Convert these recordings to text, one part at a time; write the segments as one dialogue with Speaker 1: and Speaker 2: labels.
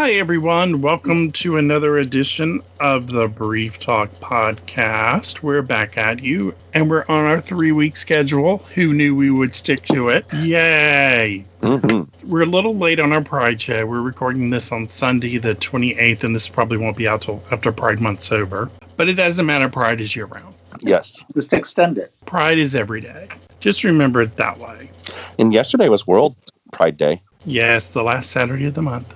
Speaker 1: Hi, everyone. Welcome to another edition of the Brief Talk podcast. We're back at you, and we're on our three week schedule. Who knew we would stick to it? Yay!
Speaker 2: Mm-hmm.
Speaker 1: We're a little late on our Pride show. We're recording this on Sunday, the 28th, and this probably won't be out till after Pride Month's over. But it doesn't matter. Pride is year round.
Speaker 2: Yes.
Speaker 3: Just extend it.
Speaker 1: Pride is every day. Just remember it that way.
Speaker 2: And yesterday was World Pride Day.
Speaker 1: Yes, the last Saturday of the month.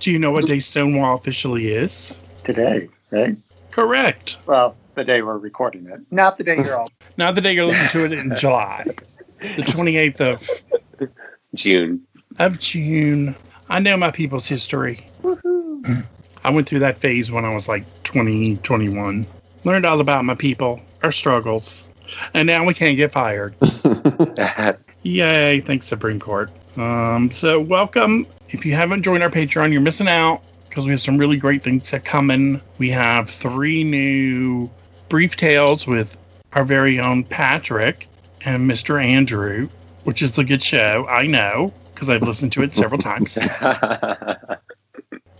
Speaker 1: Do you know what day Stonewall officially is?
Speaker 3: Today, right?
Speaker 1: Correct.
Speaker 3: Well, the day we're recording it. Not the day you're all.
Speaker 1: Not the day you're listening to it in July, the 28th of
Speaker 4: June.
Speaker 1: of June. I know my people's history. I went through that phase when I was like 20, 21. Learned all about my people, our struggles, and now we can't get fired. Yay! Thanks, Supreme Court. Um, so welcome. If you haven't joined our Patreon, you're missing out because we have some really great things that coming. We have three new brief tales with our very own Patrick and Mr. Andrew, which is a good show. I know because I've listened to it several times.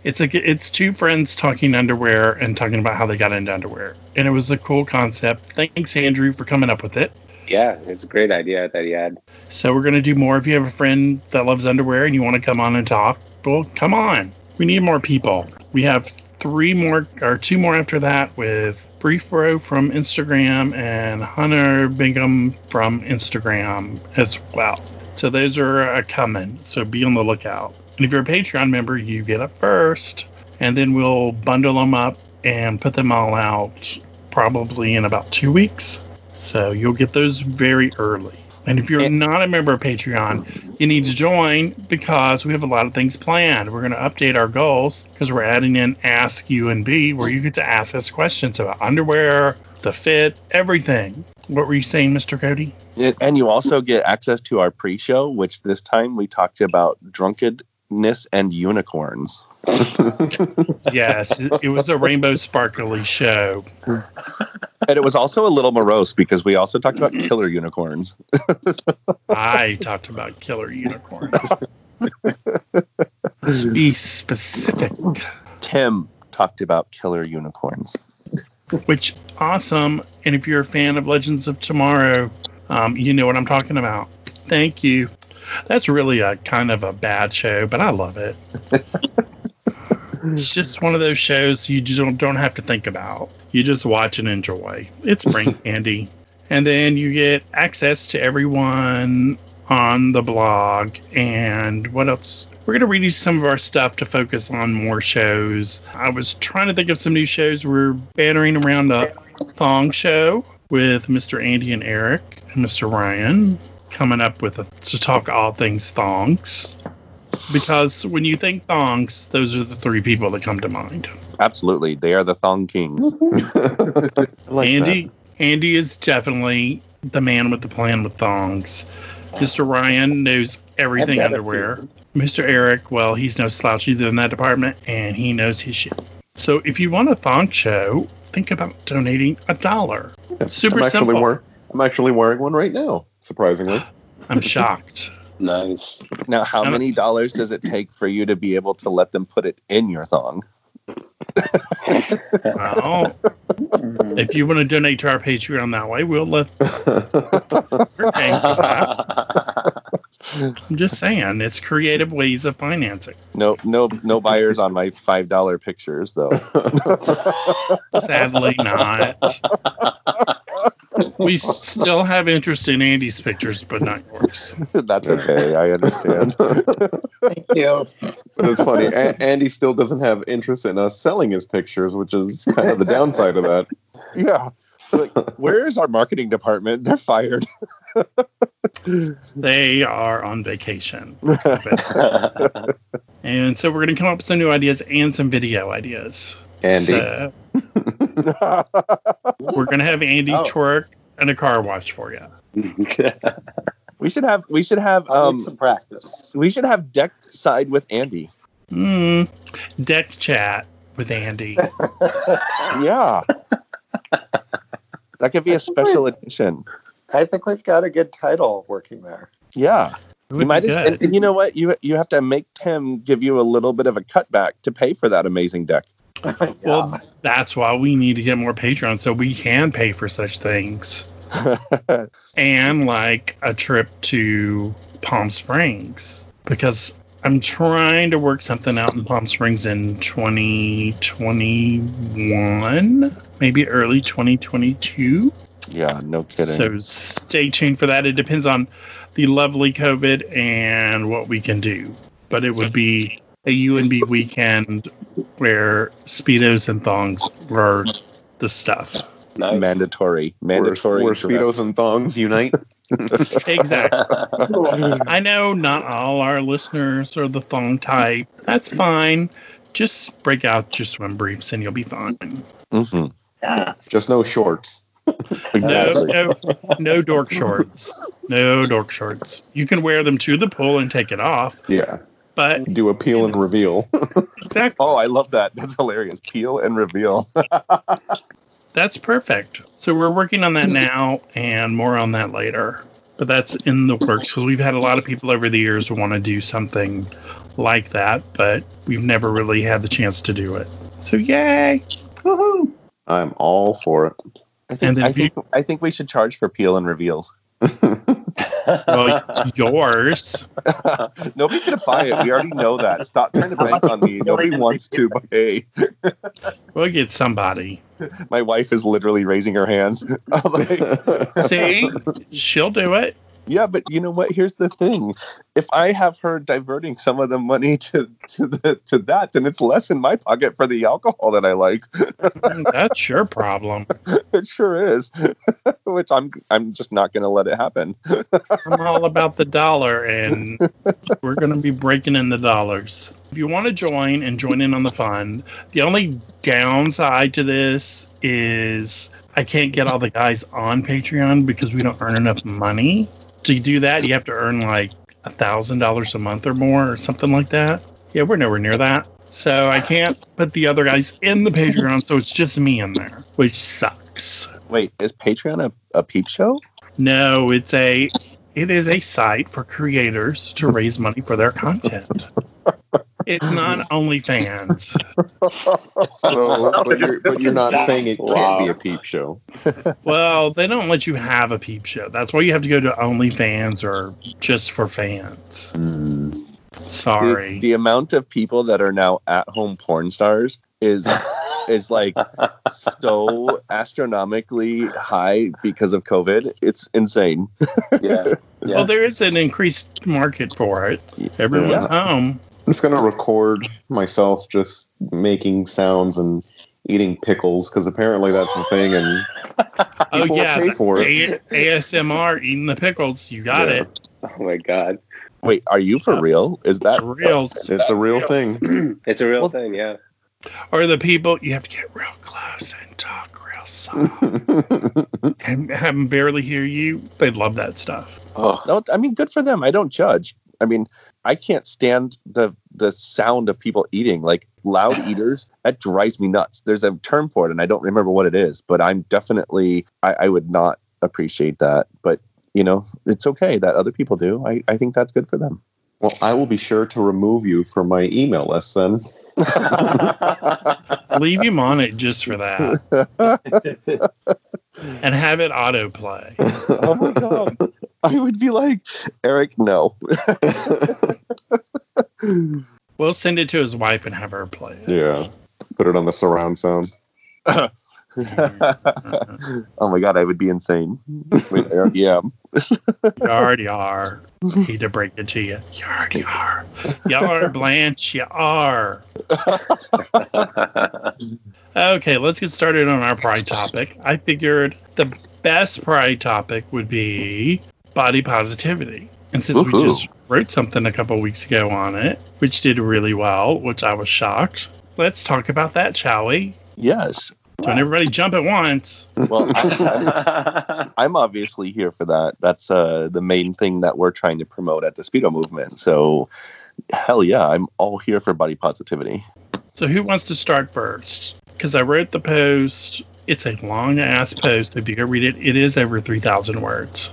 Speaker 1: It's a it's two friends talking underwear and talking about how they got into underwear, and it was a cool concept. Thanks, Andrew, for coming up with it.
Speaker 4: Yeah, it's a great idea that he had.
Speaker 1: So we're gonna do more. If you have a friend that loves underwear and you want to come on and talk, well, come on. We need more people. We have three more or two more after that with Brief Bro from Instagram and Hunter Bingham from Instagram as well. So those are uh, coming. So be on the lookout. And if you're a Patreon member, you get up first, and then we'll bundle them up and put them all out probably in about two weeks. So you'll get those very early. And if you're not a member of Patreon, you need to join because we have a lot of things planned. We're going to update our goals because we're adding in Ask UNB, where you get to ask us questions about underwear, the fit, everything. What were you saying, Mr. Cody?
Speaker 2: And you also get access to our pre-show, which this time we talked about drunkenness and unicorns.
Speaker 1: Yes, it, it was a rainbow sparkly show.
Speaker 2: And it was also a little morose because we also talked about killer unicorns.
Speaker 1: I talked about killer unicorns. Let's be specific.
Speaker 2: Tim talked about killer unicorns.
Speaker 1: which awesome. And if you're a fan of Legends of Tomorrow, um, you know what I'm talking about. Thank you. That's really a kind of a bad show, but I love it. it's just one of those shows you just don't, don't have to think about. You just watch and enjoy. It's brain candy. And then you get access to everyone on the blog. And what else? We're going to read you some of our stuff to focus on more shows. I was trying to think of some new shows. We're bantering around the Thong Show with Mr. Andy and Eric and Mr. Ryan coming up with a, to talk all things thongs. Because when you think thongs, those are the three people that come to mind.
Speaker 2: Absolutely, they are the thong kings.
Speaker 5: Like
Speaker 1: Andy, Andy is definitely the man with the plan with thongs. Mr. Ryan knows everything
Speaker 3: I've got a
Speaker 1: underwear.
Speaker 3: few.
Speaker 1: Mr. Eric, well, he's no slouch either in that department, and he knows his shit. So if you want a thong show, think about donating a dollar.
Speaker 5: that.
Speaker 1: super
Speaker 5: I'm actually
Speaker 1: simple.
Speaker 5: wear- I'm actually wearing one right now. Surprisingly,
Speaker 1: I'm shocked.
Speaker 4: Nice.
Speaker 2: Now, how many dollars does it take for you to be able to let them put it in your thong?
Speaker 1: Well,
Speaker 3: Mhm.
Speaker 1: if you want to donate to our Patreon that way, we'll let we're paying for that. I'm just saying, it's creative ways of financing.
Speaker 2: No, no, no buyers on my five dollar pictures though.
Speaker 1: Sadly, not. We still have interest in Andy's pictures, but not yours.
Speaker 2: That's okay. I understand.
Speaker 3: Thank you.
Speaker 5: but it's funny. A- Andy still doesn't have interest in us selling his pictures, which is kind of the downside of that.
Speaker 2: Yeah. Like, where is our marketing department? They're fired.
Speaker 1: They are on vacation. And so we're going to come up with some new ideas and some video ideas.
Speaker 5: Andy,
Speaker 1: So we're going to have Andy
Speaker 3: Oh.
Speaker 1: twerk and a car wash for you.
Speaker 2: we should have we should have um
Speaker 3: need some practice.
Speaker 2: we should have deck side with Andy.
Speaker 1: Mm, deck chat with Andy.
Speaker 2: Yeah. that could be a special edition.
Speaker 3: I think we've got a good title working there.
Speaker 2: Yeah.
Speaker 1: It
Speaker 2: You might as, and, and you know what? You you have to make Tim give you a little bit of a cutback to pay for that amazing deck.
Speaker 3: Yeah.
Speaker 1: Well, that's why we need to get more Patreon so we can pay for such things. and like a trip to Palm Springs because I'm trying to work something out in Palm Springs in 2021, maybe early 2022.
Speaker 2: yeah, no kidding.
Speaker 1: So stay tuned for that. It depends on the lovely COVID and what we can do. But it would be a UNB weekend where Speedos and thongs were the stuff.
Speaker 4: Nice.
Speaker 2: mandatory,
Speaker 5: Where,
Speaker 2: mandatory.
Speaker 5: where
Speaker 2: dress.
Speaker 5: speedos and thongs unite.
Speaker 1: Exactly. I know not all our listeners are the thong type. That's fine. Just break out your swim briefs and you'll be fine.
Speaker 2: Mhm.
Speaker 3: Yeah.
Speaker 5: Just no shorts.
Speaker 1: No,
Speaker 2: Exactly.
Speaker 1: no, no dork shorts. No dork shorts. You can wear them to the pool and take it off,
Speaker 5: Yeah.
Speaker 1: but
Speaker 5: Do a peel and reveal.
Speaker 1: exactly.
Speaker 2: Oh, I love that. That's hilarious. Peel and reveal.
Speaker 1: That's perfect. So we're working on that now and more on that later. But that's in the works because we've had a lot of people over the years who want to do something like that, but we've never really had the chance to do it. So yay!
Speaker 3: Woohoo.
Speaker 5: I'm all for it.
Speaker 2: I think,
Speaker 1: And
Speaker 2: I think I think we should charge for peel and reveals.
Speaker 1: Well, yours.
Speaker 2: Nobody's gonna buy it. We already know that. Stop trying to bank on me. Nobody wants to pay.
Speaker 1: We'll get somebody.
Speaker 2: My wife is literally raising her hands. I'm like,
Speaker 1: See, she'll do it.
Speaker 2: Yeah, but you know what? Here's the thing. If I have her diverting some of the money to to the to that, then it's less in my pocket for the alcohol that I like.
Speaker 1: Mm, that's your problem.
Speaker 2: it sure is. Which I'm I'm just not gonna let it happen.
Speaker 1: I'm all about the dollar, and we're going to be breaking in the dollars. If you want to join and join in on the fun, the only downside to this is I can't get all the guys on Patreon because we don't earn enough money. To do that, you have to earn like a thousand dollars a month or more, or something like that. Yeah, we're nowhere near that. So I can't put the other guys in the Patreon, so it's just me in there, which sucks.
Speaker 2: Wait, is Patreon a, a peep show?
Speaker 1: No, it's a it is a site for creators to raise money for their content. It's not OnlyFans.
Speaker 5: So, but you're, but you're not saying it can't
Speaker 4: Wow.
Speaker 5: be a peep show.
Speaker 1: Well, they don't let you have a peep show. That's why you have to go to OnlyFans or just for fans.
Speaker 5: Mm.
Speaker 1: Sorry.
Speaker 2: The, the amount of people that are now at home porn stars is is like so astronomically high because of COVID. It's insane.
Speaker 4: yeah. Yeah.
Speaker 1: Well, there is an increased market for it. Everyone's home.
Speaker 5: I'm just gonna record myself just making sounds and eating pickles because apparently that's the thing, and
Speaker 1: Oh
Speaker 5: people will
Speaker 1: yeah,
Speaker 5: pay for it.
Speaker 1: A- ASMR eating the pickles. You got
Speaker 5: Yeah.
Speaker 1: it.
Speaker 4: oh my god.
Speaker 2: Wait, are you for real? Is that
Speaker 1: For real.
Speaker 5: It's a real thing.
Speaker 4: It's a real
Speaker 2: Well-
Speaker 4: thing. Yeah.
Speaker 1: Or the people you have to get real close and talk real soft and have them barely hear you. They love that stuff.
Speaker 4: Oh.
Speaker 2: No, I mean, good for them. I don't judge. I mean, I can't stand the the sound of people eating, like loud eaters. That drives me nuts. There's a term for it, and I don't remember what it is, but I'm definitely I, I would not appreciate that. But you know, it's okay that other people do. I, I think that's good for them.
Speaker 5: well, I will be sure to remove you from my email list then.
Speaker 1: Leave him on it just for that and have it autoplay.
Speaker 2: oh my god. I would be like, Eric, no.
Speaker 1: We'll send it to his wife and have her play it.
Speaker 5: yeah. Put it on the surround sound.
Speaker 2: oh my god, I would be insane. Wait, yeah.
Speaker 1: You already are. Hate to break it to you. Are. You are, Blanche. You are. Okay, let's get started on our pride topic. I figured the best pride topic would be body positivity. And since we just wrote something a couple weeks ago on it, which did really well, which I was shocked, let's talk about that, shall we?
Speaker 2: Yes.
Speaker 1: Don't everybody jump at once.
Speaker 2: Well, I, I'm, I'm obviously here for that. That's uh, the main thing that we're trying to promote at the Speedo movement. So, hell yeah, I'm all here for body positivity.
Speaker 1: So, who wants to start first? Because I wrote the post. It's a long ass post. If you go read it, it is over 3,000 words.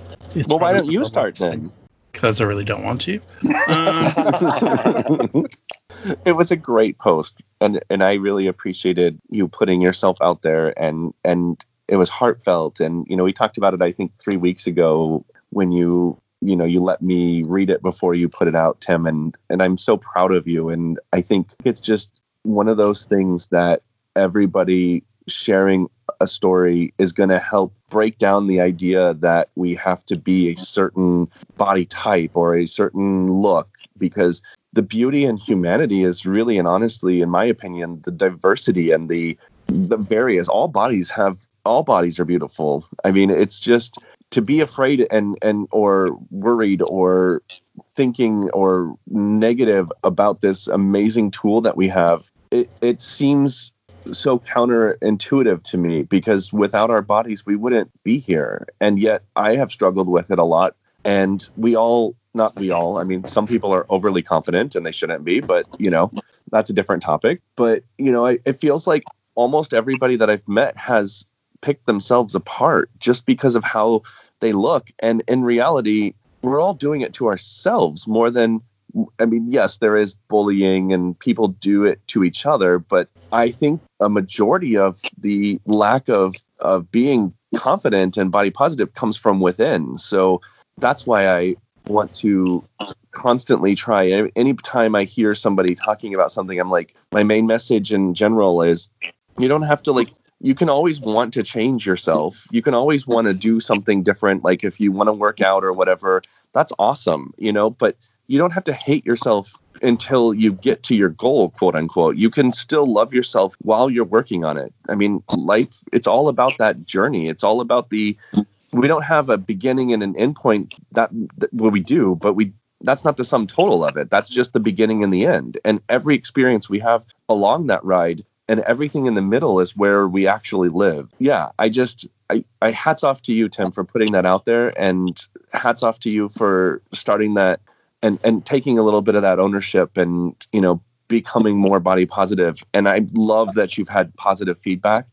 Speaker 2: Well, why don't you start then?
Speaker 1: because I really don't want to. Um,
Speaker 2: it was a great post and and I really appreciated you putting yourself out there and and it was heartfelt. And you know we talked about it I think 3 weeks ago when you you know you let me read it before you put it out Tim and and I'm so proud of you. And I think it's just one of those things that everybody sharing a story is going to help break down the idea that we have to be a certain body type or a certain look because the beauty and humanity is really and honestly in my opinion the diversity and the the various all bodies have all bodies are beautiful. I mean it's just to be afraid and and or worried or thinking or negative about this amazing tool that we have it, it seems so counterintuitive to me because without our bodies we wouldn't be here. And yet i have struggled with it a lot. And we all not we all. I mean some people are overly confident and they shouldn't be but you know that's a different topic. But you know it, it feels like almost everybody that i've met has picked themselves apart just because of how they look. And in reality we're all doing it to ourselves more than I mean, yes, there is bullying and people do it to each other, but I think a majority of the lack of of being confident and body positive comes from within. So that's why I want to constantly try anytime I hear somebody talking about something, I'm like, my main message in general is you don't have to like you can always want to change yourself. You can always want to do something different. Like if you want to work out or whatever, that's awesome, you know, but you don't have to hate yourself until you get to your goal, quote unquote. You can still love yourself while you're working on it. I mean, life, it's all about that journey. It's all about the, we don't have a beginning and an end point that, that well, we do, but we, that's not the sum total of it. That's just the beginning and the end. And every experience we have along that ride and everything in the middle is where we actually live. Yeah, I just I, I hats off to you, Tim, for putting that out there, and hats off to you for starting that and and taking a little bit of that ownership and you know becoming more body positive and i love that you've had positive feedback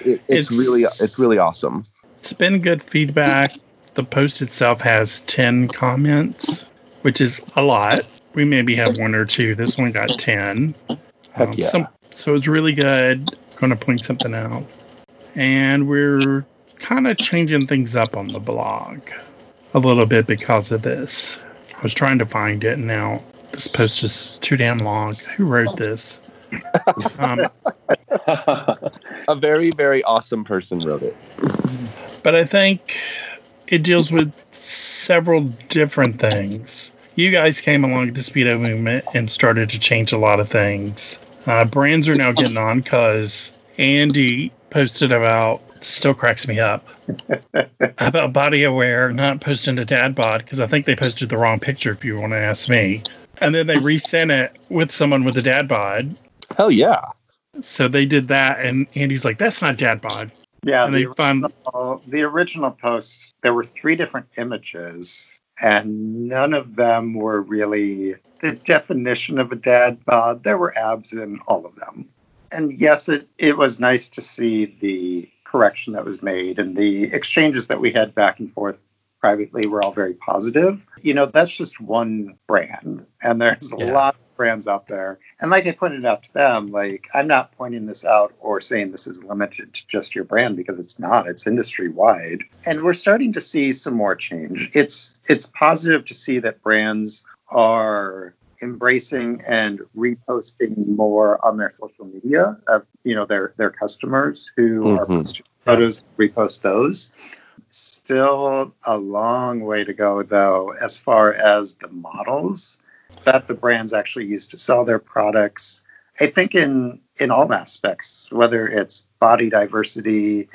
Speaker 2: it, it's, it's, really it's really awesome
Speaker 1: it's been good feedback the post itself has 10 comments which is a lot we maybe have one or two this one got 10
Speaker 2: Heck um, yeah.
Speaker 1: Some, so it's really good going to point something out and we're kind of changing things up on the blog a little bit because of this I was trying to find it, and now this post is too damn long. Who wrote this?
Speaker 2: um, a very, very awesome person wrote it.
Speaker 1: But I think it deals with several different things. You guys came along with the Speedo movement and started to change a lot of things. Uh, brands are now getting on because Andy posted about still cracks me up about Bodyaware not posting a dad bod because I think they posted the wrong picture. If you want to ask me, and then they resent it with someone with a dad bod.
Speaker 2: Hell yeah!
Speaker 1: So they did that, and Andy's like, "That's not dad bod."
Speaker 3: Yeah,
Speaker 1: and the, they found
Speaker 3: the original posts. There were three different images, and none of them were really the definition of a dad bod. There were abs in all of them. And yes, it, it was nice to see the correction that was made and the exchanges that we had back and forth privately were all very positive. You know, that's just one brand, and there's a yeah. lot brands out there. And like I pointed out to them, like I'm not pointing this out or saying this is limited to just your brand because it's not. It's industry wide, and we're starting to see some more change. It's it's positive to see that brands are embracing and reposting more on their social media of you know their their customers who mm-hmm. are posting photos repost those still a long way to go though as far as the models that the brands actually use to sell their products i think in in all aspects whether it's body diversity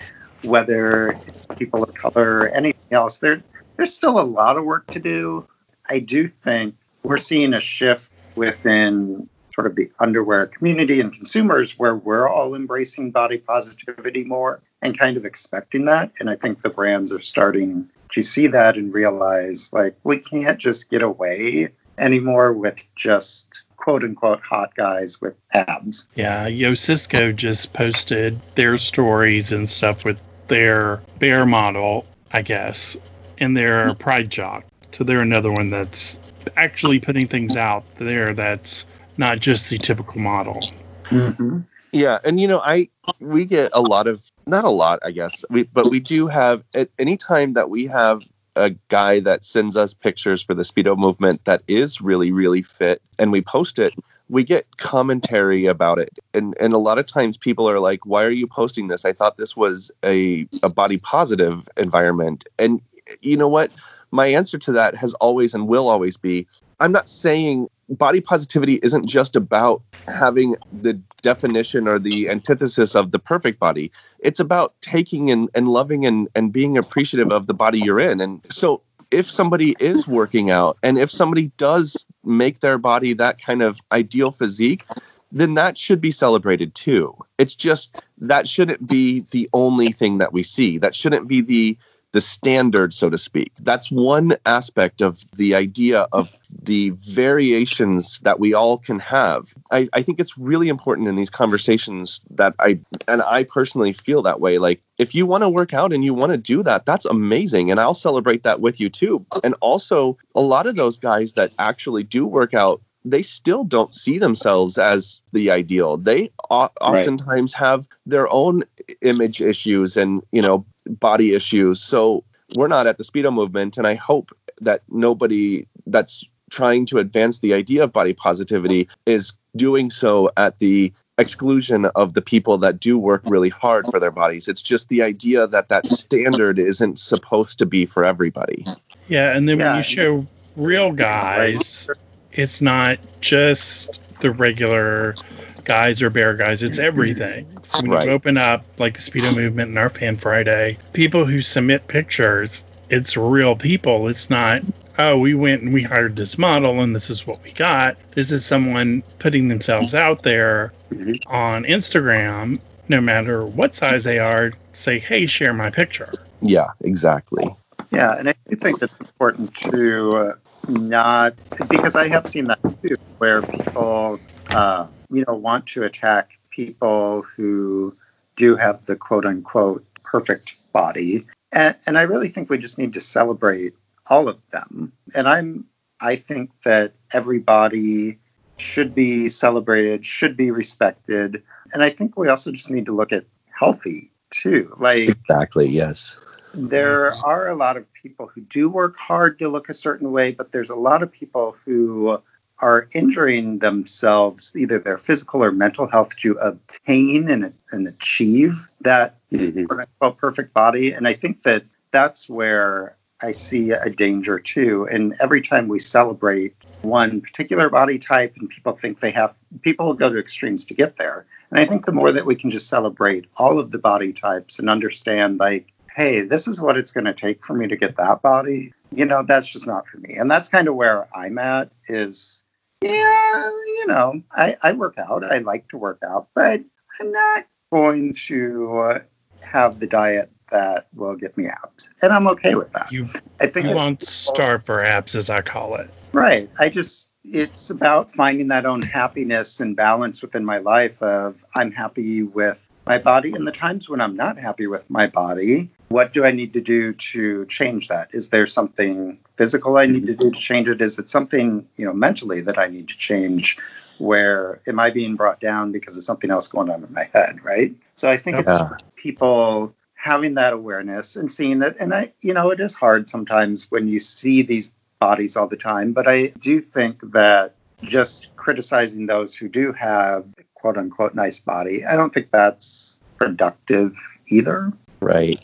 Speaker 3: whether it's people of color anything else there there's still a lot of work to do i do think we're seeing a shift within sort of the underwear community and consumers where we're all embracing body positivity more and kind of expecting that. And I think the brands are starting to see that and realize like we can't just get away anymore with just quote unquote hot guys with abs.
Speaker 1: Yeah, Yo Cisco just posted their stories and stuff with their bear model, I guess, in their Pride Jock So they're another one that's actually putting things out there that's not just the typical model.
Speaker 3: Mm-hmm.
Speaker 2: Yeah, and you know, I we get a lot of not a lot, I guess, we but we do have at any time that we have a guy that sends us pictures for the speedo movement that is really really fit and we post it we get commentary about it. And and a lot of times people are like why are you posting this? I thought this was a a body positive environment. And you know what? My answer to that has always and will always be i'm not saying body positivity isn't just about having the definition or the antithesis of the perfect body. It's about taking and, and loving and, and being appreciative of the body you're in. And so if somebody is working out and if somebody does make their body that kind of ideal physique then that should be celebrated too. It's just that shouldn't be the only thing that we see. That shouldn't be the the standard, so to speak. That's one aspect of the idea of the variations that we all can have. I, I think it's really important in these conversations that I, and I personally feel that way. Like, if you want to work out and you want to do that, that's amazing. And I'll celebrate that with you too. And also, a lot of those guys that actually do work out they still don't see themselves as the ideal. They o- oftentimes have their own image issues and you know body issues. So we're not at the speedo movement, and I hope that nobody that's trying to advance the idea of body positivity is doing so at the exclusion of the people that do work really hard for their bodies. It's just the idea that that standard isn't supposed to be for everybody.
Speaker 1: Yeah, and then
Speaker 3: Yeah.
Speaker 1: when you show real guys, it's not just the regular guys or bear guys, it's everything. So when
Speaker 2: Right.
Speaker 1: you open up like the Speedo movement and our Fan Friday, people who submit pictures, it's real people. It's not, oh, we went and we hired this model and this is what we got. This is someone putting themselves out there
Speaker 4: Mhm.
Speaker 1: on Instagram, no matter what size they are, say, hey, share my picture.
Speaker 2: Yeah, exactly.
Speaker 3: Yeah, and I do think it's important to uh, not because I have seen that too, where people, uh, you know, want to attack people who do have the quote unquote perfect body, and and I really think we just need to celebrate all of them. And I'm I think that everybody should be celebrated, should be respected, and I think we also just need to look at healthy too, like
Speaker 2: Exactly. Yes.
Speaker 3: there are a lot of people who do work hard to look a certain way, but there's a lot of people who are injuring themselves, either their physical or mental health, to obtain and, and achieve that
Speaker 4: Mhm.
Speaker 3: perfect body. And I think that that's where I see a danger too. And every time we celebrate one particular body type and people think they have, people go to extremes to get there. And I think the more that we can just celebrate all of the body types and understand, like, hey, this is what it's going to take for me to get that body, you know, that's just not for me. And that's kind of where I'm at is, yeah, you know, I, I work out. I like to work out, but I'm not going to have the diet that will get me abs. And I'm okay with that.
Speaker 1: You,
Speaker 3: I think
Speaker 1: you won't starve for abs, as I call it.
Speaker 3: right. I just, it's about finding that own happiness and balance within my life of I'm happy with my body and the times when I'm not happy with my body. What do I need to do to change that? Is there something physical I need to do to change it? Is it something, you know, mentally that I need to change? Where am I being brought down because of something else going on in my head? Right. So I think it's people having that awareness and seeing it. And I, you know, it is hard sometimes when you see these bodies all the time, but I do think that just criticizing those who do have quote unquote nice body, I don't think that's productive either.
Speaker 2: Right.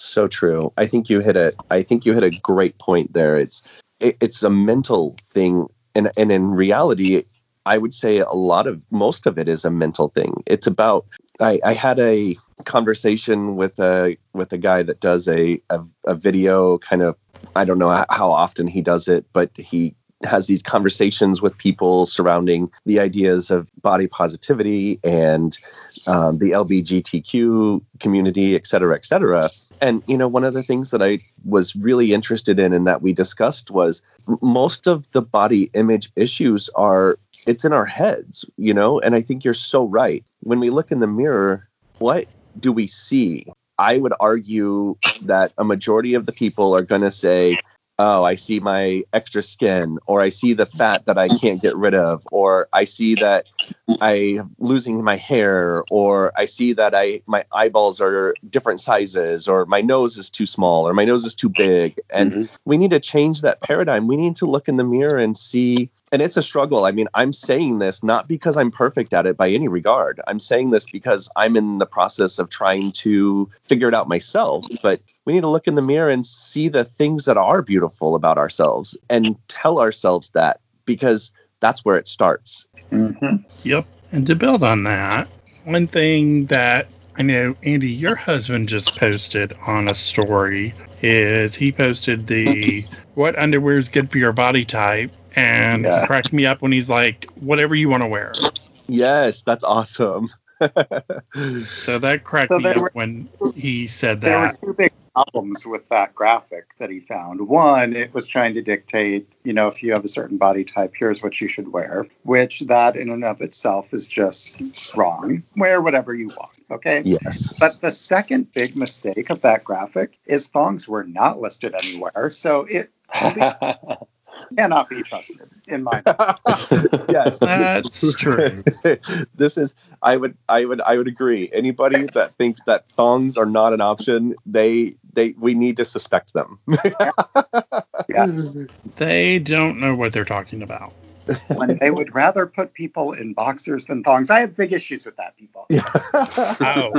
Speaker 2: So true. I think you hit a I think you hit a great point there. It's it, it's a mental thing and and in reality I would say a lot of most of it is a mental thing. It's about I, I had a conversation with a with a guy that does a, a a video kind of I don't know how often he does it, but he has these conversations with people surrounding the ideas of body positivity and um, the LBGTQ community, et cetera, et cetera. And, you know, one of the things that I was really interested in and that we discussed was most of the body image issues are, it's in our heads, you know? And I think you're so right. When we look in the mirror, what do we see? I would argue that a majority of the people are going to say, oh, I see my extra skin, or I see the fat that I can't get rid of, or I see that I'm losing my hair, or I see that I my eyeballs are different sizes, or my nose is too small, or my nose is too big. And
Speaker 4: Mhm.
Speaker 2: we need to change that paradigm. We need to look in the mirror and see. And it's a struggle. I mean, I'm saying this not because I'm perfect at it by any regard. I'm saying this because I'm in the process of trying to figure it out myself. But we need to look in the mirror and see the things that are beautiful about ourselves and tell ourselves that because that's where it starts.
Speaker 3: hmm
Speaker 1: Yep. And to build on that, one thing that I know Andy, your husband just posted on a story is he posted the what underwear is good for your body type. And
Speaker 2: Yeah.
Speaker 1: cracked me up when he's like, whatever you want to wear.
Speaker 2: Yes, that's awesome.
Speaker 1: So that cracked
Speaker 3: So
Speaker 1: me up when he said
Speaker 3: There were
Speaker 1: that.
Speaker 3: two big problems with that graphic that he found. One, it was trying to dictate, you know, if you have a certain body type, here's what you should wear, which that in and of itself is just wrong. Wear whatever you want, okay?
Speaker 2: yes.
Speaker 3: But the second big mistake of that graphic is thongs were not listed anywhere. So it cannot be trusted, in my
Speaker 2: yes.
Speaker 1: That's true.
Speaker 2: this is I would I would I would agree. Anybody that thinks that thongs are not an option, they they we need to suspect them.
Speaker 3: yes.
Speaker 1: They don't know what they're talking about.
Speaker 3: When they would rather put people in boxers than thongs. I have big issues with that, people.
Speaker 1: Oh,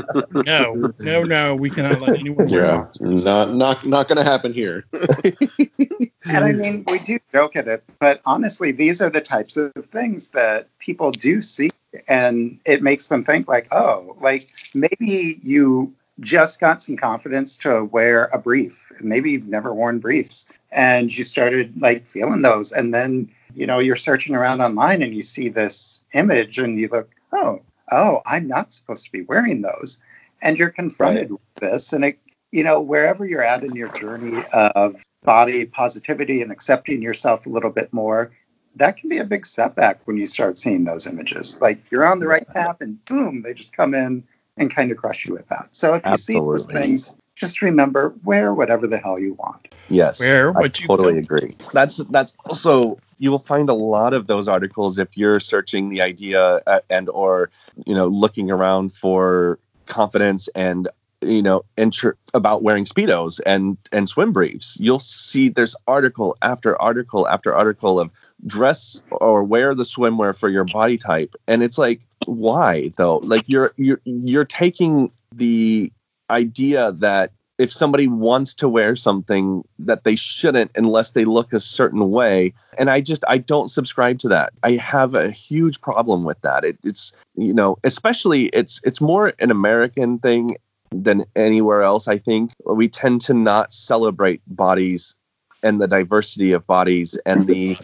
Speaker 1: no, no, no. We cannot let anyone wear
Speaker 5: Yeah, not not not going to happen here.
Speaker 3: And I mean, we do joke at it, but honestly, these are the types of things that people do see, and it makes them think like, oh, like maybe you just got some confidence to wear a brief. Maybe you've never worn briefs, and you started like feeling those, and then you know you're searching around online and you see this image, and you look, oh, oh, I'm not supposed to be wearing those, and you're confronted with this, and it, you know, wherever you're at in your journey of body positivity and accepting yourself a little bit more, that can be a big setback when you start seeing those images. Like you're on the right path and boom, they just come in and kind of crush you with that. So if you see those things, just remember wear whatever the hell you want.
Speaker 2: Yes,
Speaker 1: Wear
Speaker 2: I
Speaker 1: what you
Speaker 2: totally
Speaker 1: feel.
Speaker 2: agree. That's that's also you will find a lot of those articles if you're searching the idea uh, and or you know looking around for confidence and you know intr- about wearing speedos and and swim briefs. You'll see there's article after article after article of dress or wear the swimwear for your body type, and it's like why though? Like you're you're you're taking the idea that if somebody wants to wear something that they shouldn't unless they look a certain way and i just i don't subscribe to that i have a huge problem with that it, it's you know especially it's it's more an american thing than anywhere else i think. We tend to not celebrate bodies and the diversity of bodies and the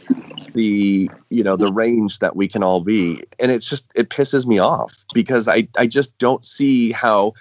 Speaker 2: the you know the range that we can all be. And it's just it pisses me off because i i just don't see how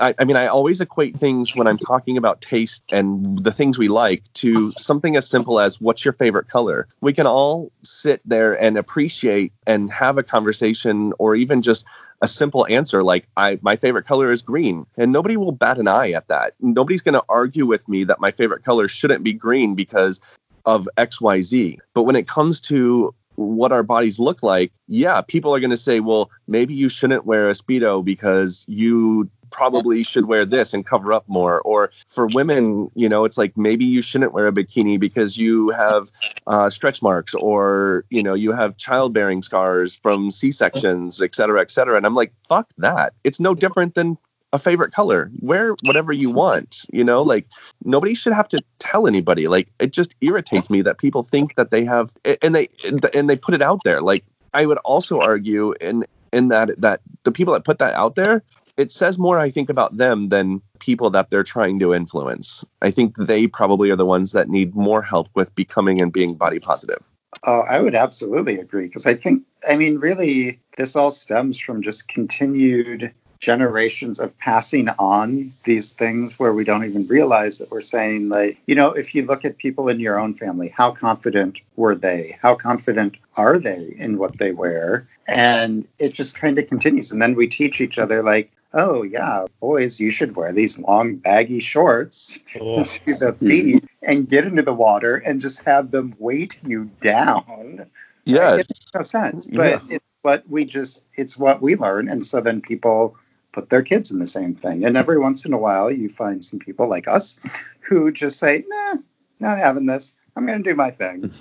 Speaker 2: I, I mean, I always equate things when I'm talking about taste and the things we like to something as simple as what's your favorite color? We can all sit there and appreciate and have a conversation or even just a simple answer like I my favorite color is green and nobody will bat an eye at that. Nobody's going to argue with me that my favorite color shouldn't be green because of XYZ. But when it comes to what our bodies look like, yeah, people are going to say, well, maybe you shouldn't wear a Speedo because you probably should wear this and cover up more. Or for women, you know, it's like maybe you shouldn't wear a bikini because you have uh, stretch marks or, you know, you have childbearing scars from C sections, et cetera, et cetera. And I'm like, fuck that. It's no different than a favorite color. Wear whatever you want, you know, like nobody should have to tell anybody. Like it just irritates me that people think that they have and they and they put it out there. Like I would also argue in in that that the people that put that out there, it says more I think about them than people that they're trying to influence. I think they probably are the ones that need more help with becoming and being body positive.
Speaker 3: Oh, I would absolutely agree because I think, I mean, really, this all stems from just continued generations of passing on these things where we don't even realize that we're saying, like, you know, if you look at people in your own family, how confident were they? How confident are they in what they wear? And it just kind of continues. And then we teach each other, like, oh, yeah, boys, you should wear these long, baggy shorts
Speaker 1: Oh,
Speaker 3: to the feet and get into the water and just have them weight you down.
Speaker 2: Yes.
Speaker 3: It makes no sense. But it's what we just, it's what we learn. And so then people put their kids in the same thing. And every once in a while, you find some people like us who just say, nah, not having this. I'm going to do my thing.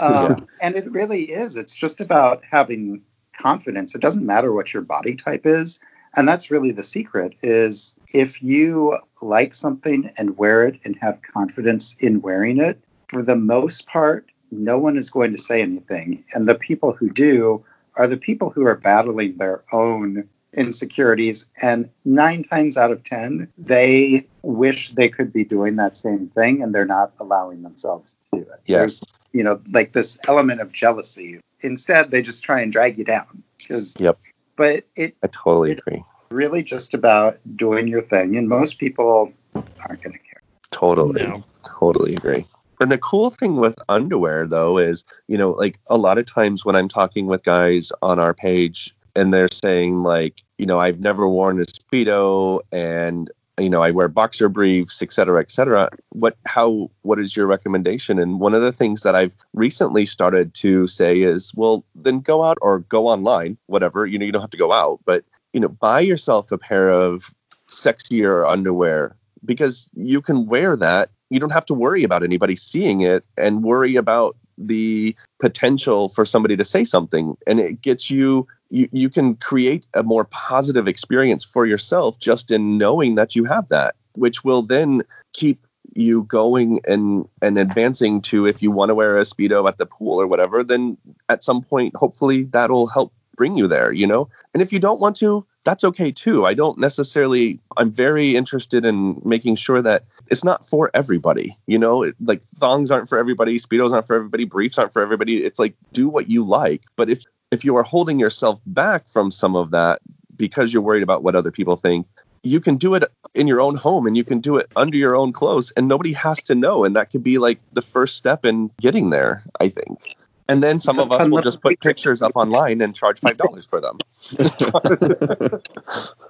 Speaker 3: Um, And it really is. It's just about having confidence. It doesn't matter what your body type is. And that's really the secret is if you like something and wear it and have confidence in wearing it, for the most part, no one is going to say anything. And the people who do are the people who are battling their own insecurities. And nine times out of 10, they wish they could be doing that same thing and they're not allowing themselves to do it.
Speaker 2: Yes.
Speaker 3: There's, you know, like this element of jealousy. Instead, they just try and drag you down. 'Cause-
Speaker 2: Yep.
Speaker 3: But it
Speaker 2: I totally agree.
Speaker 3: really just about doing your thing. And most people aren't going to care.
Speaker 2: Totally.
Speaker 1: no.
Speaker 2: Totally agree. And the cool thing with underwear, though, is, you know, like a lot of times when I'm talking with guys on our page and they're saying, like, you know, I've never worn a Speedo and, you know, I wear boxer briefs, et cetera, et cetera. What, how, what is your recommendation? And one of the things that I've recently started to say is, well, then go out or go online, whatever. You know, you don't have to go out, but, you know, buy yourself a pair of sexier underwear because you can wear that you don't have to worry about anybody seeing it and worry about the potential for somebody to say something. And it gets you you, you can create a more positive experience for yourself just in knowing that you have that which will then keep you going and and advancing to if you want to wear a speedo at the pool or whatever then at some point hopefully that'll help bring you there you know? And if you don't want to that's okay too. I don't necessarily i'm very interested in making sure that it's not for everybody you know? It- like thongs aren't for everybody speedos aren't for everybody briefs aren't for everybody. It's like do what you like. But if if you are holding yourself back from some of that because you're worried about what other people think you can do it in your own home and you can do it under your own clothes and nobody has to know. And that could be like the first step in getting there i think and then some of us will just put pictures up online and charge five dollars for them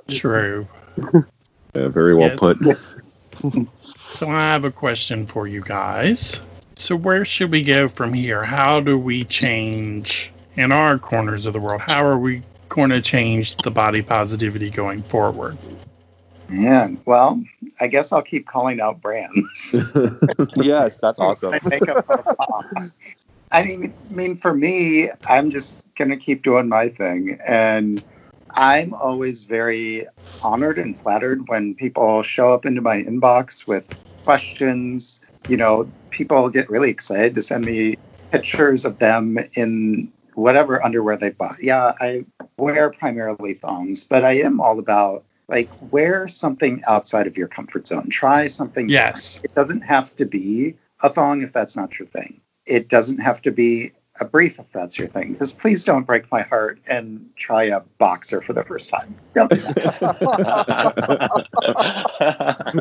Speaker 1: True.
Speaker 5: Yeah, very well
Speaker 1: Yeah.
Speaker 5: put.
Speaker 1: So I have a question for you guys. So where should we go from here? How do we change in our corners of the world? How are we going to change the body positivity going forward?
Speaker 3: Man, well, I guess I'll keep calling out brands.
Speaker 2: yes that's awesome
Speaker 3: I make up for the pop. I mean, I mean, for me, I'm just gonna keep doing my thing, and I'm always very honored and flattered when people show up into my inbox with questions. You know, people get really excited to send me pictures of them in whatever underwear they bought. Yeah, I wear primarily thongs, but I am all about like wear something outside of your comfort zone. Try something
Speaker 1: Yes.
Speaker 3: it doesn't have to be a thong if that's not your thing. It doesn't have to be a brief if that's your thing. Because please don't break my heart and try a boxer for the first time. Don't do that.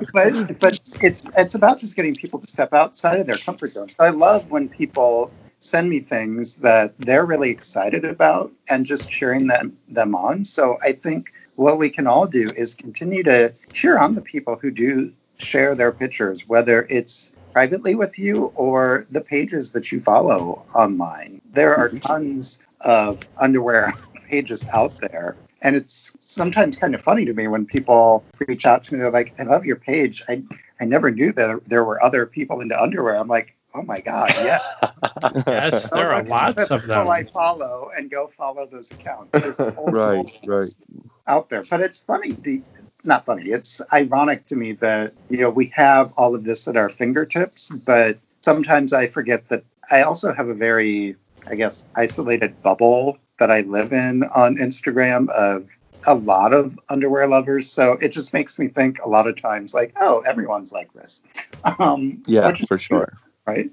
Speaker 3: but but it's it's about just getting people to step outside of their comfort zone. So I love when people send me things that they're really excited about and just cheering them them on. So I think what we can all do is continue to cheer on the people who do share their pictures, whether it's privately with you or the pages that you follow online. There are mm-hmm. tons of underwear pages out there. And it's sometimes kind of funny to me when people reach out to me. They're like, I love your page. I, I never knew that there were other people into underwear. I'm like, oh my God, yeah.
Speaker 1: Yes, there are lots of
Speaker 3: people
Speaker 1: them.
Speaker 3: I follow and go follow those accounts. There's a whole
Speaker 2: Right, right.
Speaker 3: Out there, but it's funny. Not funny. It's ironic to me that you know we have all of this at our fingertips, but sometimes I forget that I also have a very, I guess, isolated bubble that I live in on Instagram of a lot of underwear lovers. So it just makes me think a lot of times like, oh, everyone's like this. Um,
Speaker 2: yeah for sure
Speaker 3: right?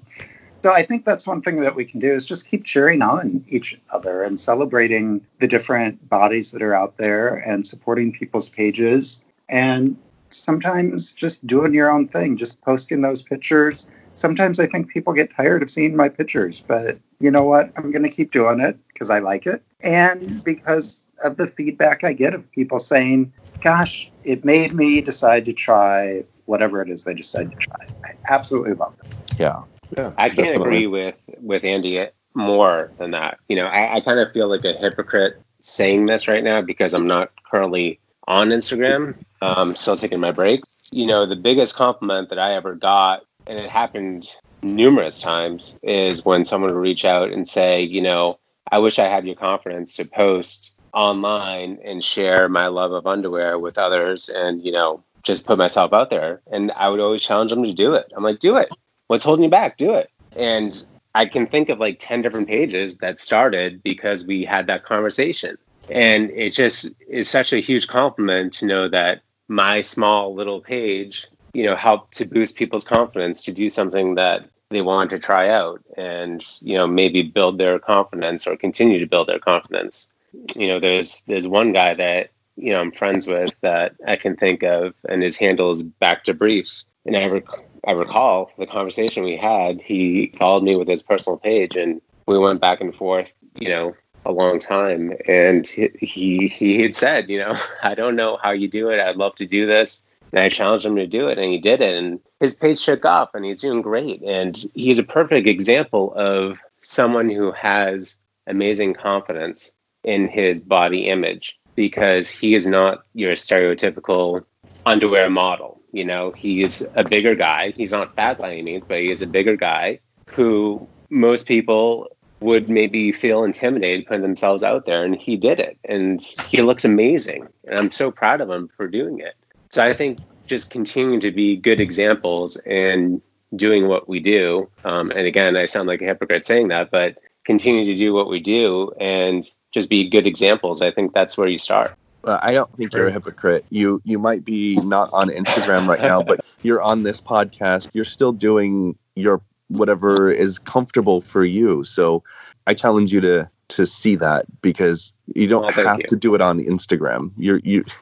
Speaker 3: So I think that's one thing that we can do is just keep cheering on each other and celebrating the different bodies that are out there and supporting people's pages and sometimes just doing your own thing, just posting those pictures, sometimes I think people get tired of seeing my pictures, but you know what? I'm going to keep doing it because I like it and because of the feedback I get of people saying, gosh, it made me decide to try whatever it is they decide to try. I absolutely love it.
Speaker 2: Yeah.
Speaker 5: Yeah,
Speaker 4: I can't
Speaker 5: definitely.
Speaker 4: agree with with Andy more than that. You know, I, I kind of feel like a hypocrite saying this right now because I'm not currently on Instagram. Um, still taking my break. You know, the biggest compliment that I ever got, and it happened numerous times, is when someone would reach out and say, you know, I wish I had your confidence to post online and share my love of underwear with others and, you know, just put myself out there. And I would always challenge them to do it. I'm like, do it. What's holding you back? Do it. And I can think of like 10 different pages that started because we had that conversation. And it just is such a huge compliment to know that my small little page, you know, helped to boost people's confidence to do something that they want to try out and, you know, maybe build their confidence or continue to build their confidence. You know, there's there's one guy that, you know, I'm friends with that I can think of and his handle is back to briefs. And I rec- I recall the conversation we had. He followed me with his personal page, and we went back and forth, you know, a long time. And he he, had said, you know, I don't know how you do it. I'd love to do this. And I challenged him to do it, and he did it. And his page took off, and he's doing great. And he's a perfect example of someone who has amazing confidence in his body image because he is not your stereotypical underwear model. You know, he is a bigger guy. He's not fat by any means, but he is a bigger guy who most people would maybe feel intimidated putting themselves out there. And he did it. And he looks amazing. And I'm so proud of him for doing it. So I think just continuing to be good examples and doing what we do. Um, and again, I sound like a hypocrite saying that, but continue to do what we do and just be good examples. I think that's where you start.
Speaker 2: Uh, I don't think you're a hypocrite. You you might be not on Instagram right now, but you're on this podcast. You're still doing your whatever is comfortable for you. So I challenge you to to see that because you don't
Speaker 4: Well,
Speaker 2: have
Speaker 4: you.
Speaker 2: to do it on Instagram. You're you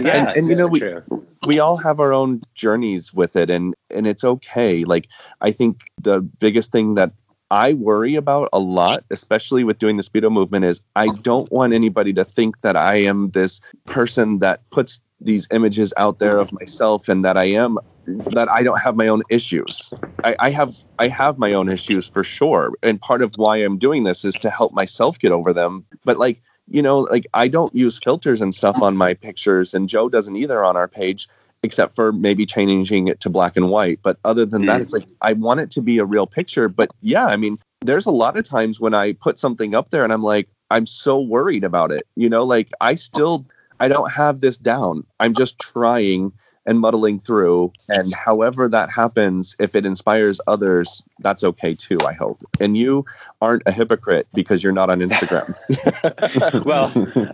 Speaker 4: Yeah,
Speaker 2: and, and you know we
Speaker 4: true.
Speaker 2: we all have our own journeys with it and and it's okay like i think the biggest thing that i worry about a lot especially with doing the speedo movement is i don't want anybody to think that i am this person that puts these images out there of myself and that i am that i don't have my own issues. I, I have i have my own issues for sure. And part of why i'm doing this is to help myself get over them. But like you know, like I don't use filters and stuff on my pictures, and Joe doesn't either on our page, except for maybe changing it to black and white. But other than that,
Speaker 4: Mm.
Speaker 2: it's like I want it to be a real picture. But yeah, I mean, there's a lot of times when I put something up there and I'm like, I'm so worried about it. You know, like I still, I don't have this down. I'm just trying and muddling through. And however that happens, if it inspires others, that's okay too, I hope. And you aren't a hypocrite because you're not on Instagram.
Speaker 4: well,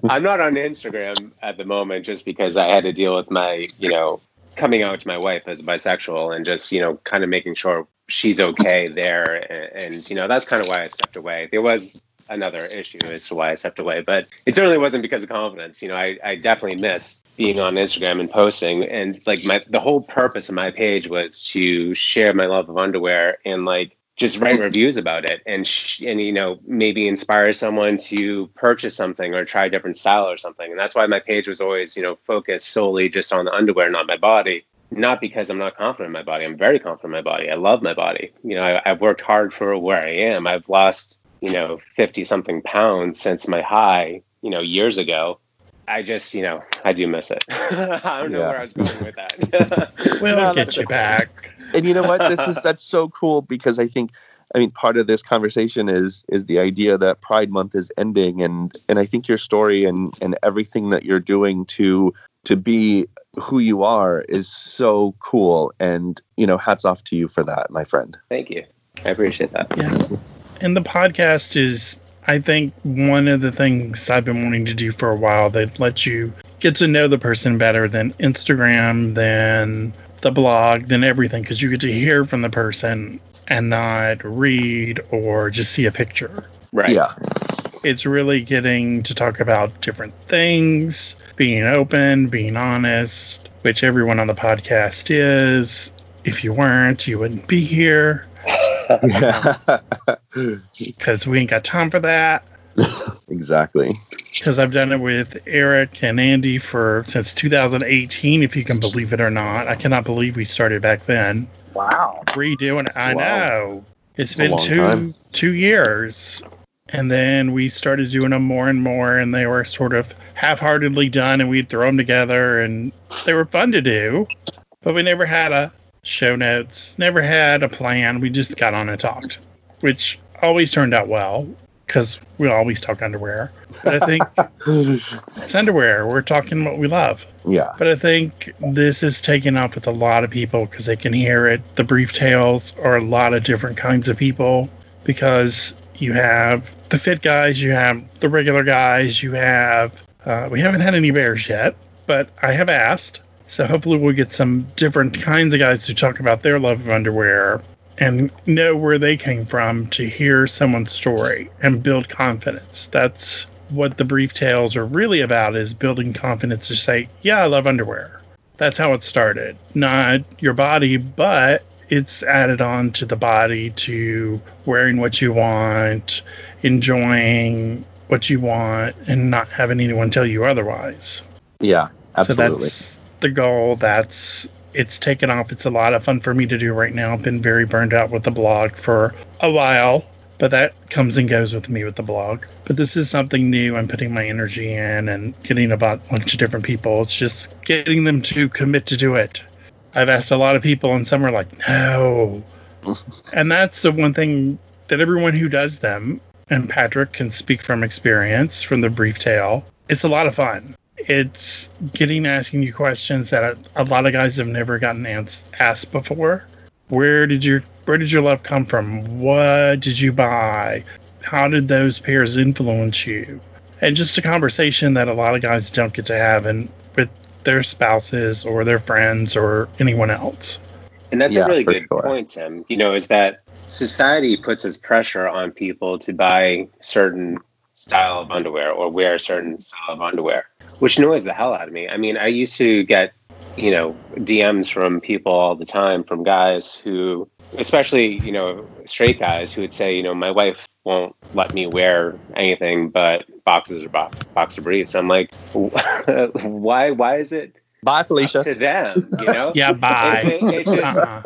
Speaker 4: I'm not on Instagram at the moment just because I had to deal with my, you know, coming out to my wife as bisexual and just, you know, kind of making sure she's okay there. And, and you know, that's kind of why I stepped away. There was another issue as to why I stepped away, but it certainly wasn't because of confidence. You know, I, I definitely miss being on Instagram and posting. And like my, the whole purpose of my page was to share my love of underwear and like, just write reviews about it and sh- and you know maybe inspire someone to purchase something or try a different style or something. And that's why my page was always you know focused solely just on the underwear not my body. Not because i'm not confident in my body. I'm very confident in my body. I love my body. You know I, i've worked hard for where i am. I've lost you know 50 something pounds since my high you know years ago. I just you know i do miss it. I don't know where i was going with that.
Speaker 1: We'll
Speaker 2: No,
Speaker 1: get you back.
Speaker 2: and you know what? This is that's so cool because i think i mean part of this conversation is is the idea that pride month is ending and and i think your story and and everything that you're doing to to be who you are is so cool. And you know hats off to you for that my friend.
Speaker 4: Thank you. I appreciate that.
Speaker 1: Yeah. And the podcast is, I think, one of the things I've been wanting to do for a while that lets you get to know the person better than Instagram, than the blog, than everything, because you get to hear from the person and not read or just see a picture.
Speaker 4: right
Speaker 2: yeah
Speaker 1: It's really getting to talk about different things, being open, being honest, which everyone on the podcast is. if you weren't, you wouldn't be here because we ain't got time for that.
Speaker 2: exactly.
Speaker 1: Because I've done it with Eric and Andy for since 2018, if you can believe it or not. I cannot believe we started back then.
Speaker 3: Wow.
Speaker 1: Redoing it. I
Speaker 5: Wow.
Speaker 1: know. It's
Speaker 5: a
Speaker 1: been two
Speaker 5: time.
Speaker 1: two years. And then we started doing them more and more, and they were sort of half-heartedly done, and we'd throw them together, and they were fun to do. But we never had a show notes, never had a plan. We just got on and talked, which always turned out well because we always talk underwear. But I think it's underwear. We're talking what we love.
Speaker 2: yeah.
Speaker 1: But I think this is taken up with a lot of people because they can hear it. The brief tales are a lot of different kinds of people because you have the fit guys, you have the regular guys, you have. Uh, we haven't had any bears yet, but I have asked. So hopefully we'll get some different kinds of guys to talk about their love of underwear and know where they came from to hear someone's story and build confidence. That's what the brief tales are really about is building confidence to say, yeah, I love underwear. That's how it started. Not your body, but it's added on to the body to wearing what you want, enjoying what you want, and not having anyone tell you otherwise.
Speaker 2: Yeah. Absolutely.
Speaker 1: So that's the goal. That's it's taken off. It's a lot of fun for me to do right now. I've been very burned out with the blog for a while, but that comes and goes with me with the blog. But this is something new. I'm putting my energy in and getting about a bunch of different people. It's just getting them to commit to do it. I've asked a lot of people, and some are like, no. and that's the one thing that everyone who does them, and Patrick can speak from experience from the brief tale, it's a lot of fun it's getting asking you questions that a, a lot of guys have never gotten ans- asked before. Where did your where did your love come from? What did you buy? How did those pairs influence you? And just a conversation that a lot of guys don't get to have and with their spouses or their friends or anyone else.
Speaker 4: And that's
Speaker 2: Yeah,
Speaker 4: a really good
Speaker 2: sure.
Speaker 4: point, Tim. You know, is that society puts this pressure on people to buy certain style of underwear or wear a certain style of underwear, which annoys the hell out of me. I mean, I used to get, you know, DMs from people all the time from guys who, especially, you know, straight guys who would say, you know, my wife won't let me wear anything but boxes or box, boxer briefs. I'm like, why? Why is it
Speaker 2: Bye,
Speaker 4: up
Speaker 2: Felicia.
Speaker 4: to them? You know?
Speaker 1: Yeah, bye.
Speaker 4: It's, it's just
Speaker 1: Uh-uh.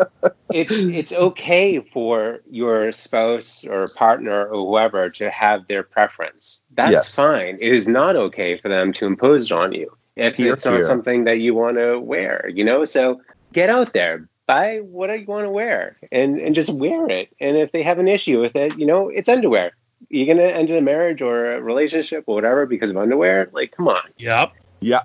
Speaker 4: It's it's okay for your spouse or partner or whoever to have their preference. That's
Speaker 2: Yes.
Speaker 4: fine. It is not okay for them to impose it on you if
Speaker 2: Here,
Speaker 4: it's not
Speaker 2: here.
Speaker 4: something that you want to wear. You know, so get out there, buy what you want to wear, and and just wear it. And if they have an issue with it, you know, it's underwear. You're gonna end in a marriage or a relationship or whatever because of underwear. Like, come on.
Speaker 1: Yep.
Speaker 2: Yeah.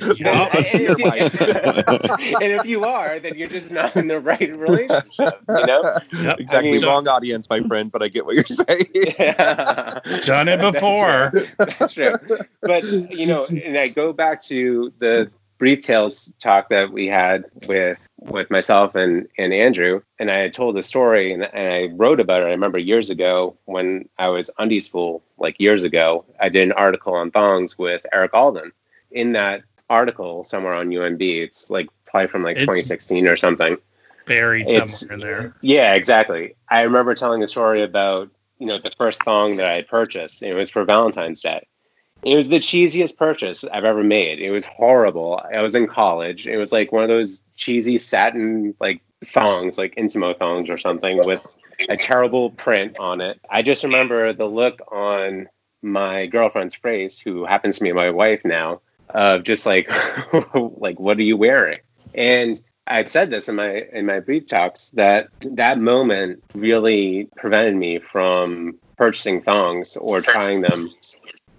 Speaker 4: And,
Speaker 1: Yep.
Speaker 4: and if you, and if you are, then you're just not in the right relationship. You know.
Speaker 1: Yep.
Speaker 2: exactly.
Speaker 4: I mean-
Speaker 2: Wrong audience, my friend, but I get what you're saying.
Speaker 1: Done it
Speaker 4: That's
Speaker 1: before.
Speaker 4: true. That's true. But you know, and I go back to the brief tales talk that we had with with myself and and Andrew, and I had told the story and, and I wrote about it. I remember years ago when I was undie school, like years ago, I did an article on thongs with Eric Alden. In that article, somewhere on UNB, it's like probably from like
Speaker 1: It's-
Speaker 4: 2016 or something.
Speaker 1: Buried
Speaker 4: It's-
Speaker 1: somewhere there.
Speaker 4: Yeah, exactly. I remember telling a story about, you know, the first thong that I had purchased. It was for Valentine's Day. It was the cheesiest purchase I've ever made. It was horrible. I was in college. It was like one of those cheesy satin like thongs, like Intimo thongs or something with a terrible print on it. I just remember the look on my girlfriend's face, who happens to be my wife now, of just like, like, what are you wearing? And I've said this in my in my brief talks that that moment really prevented me from purchasing thongs or trying them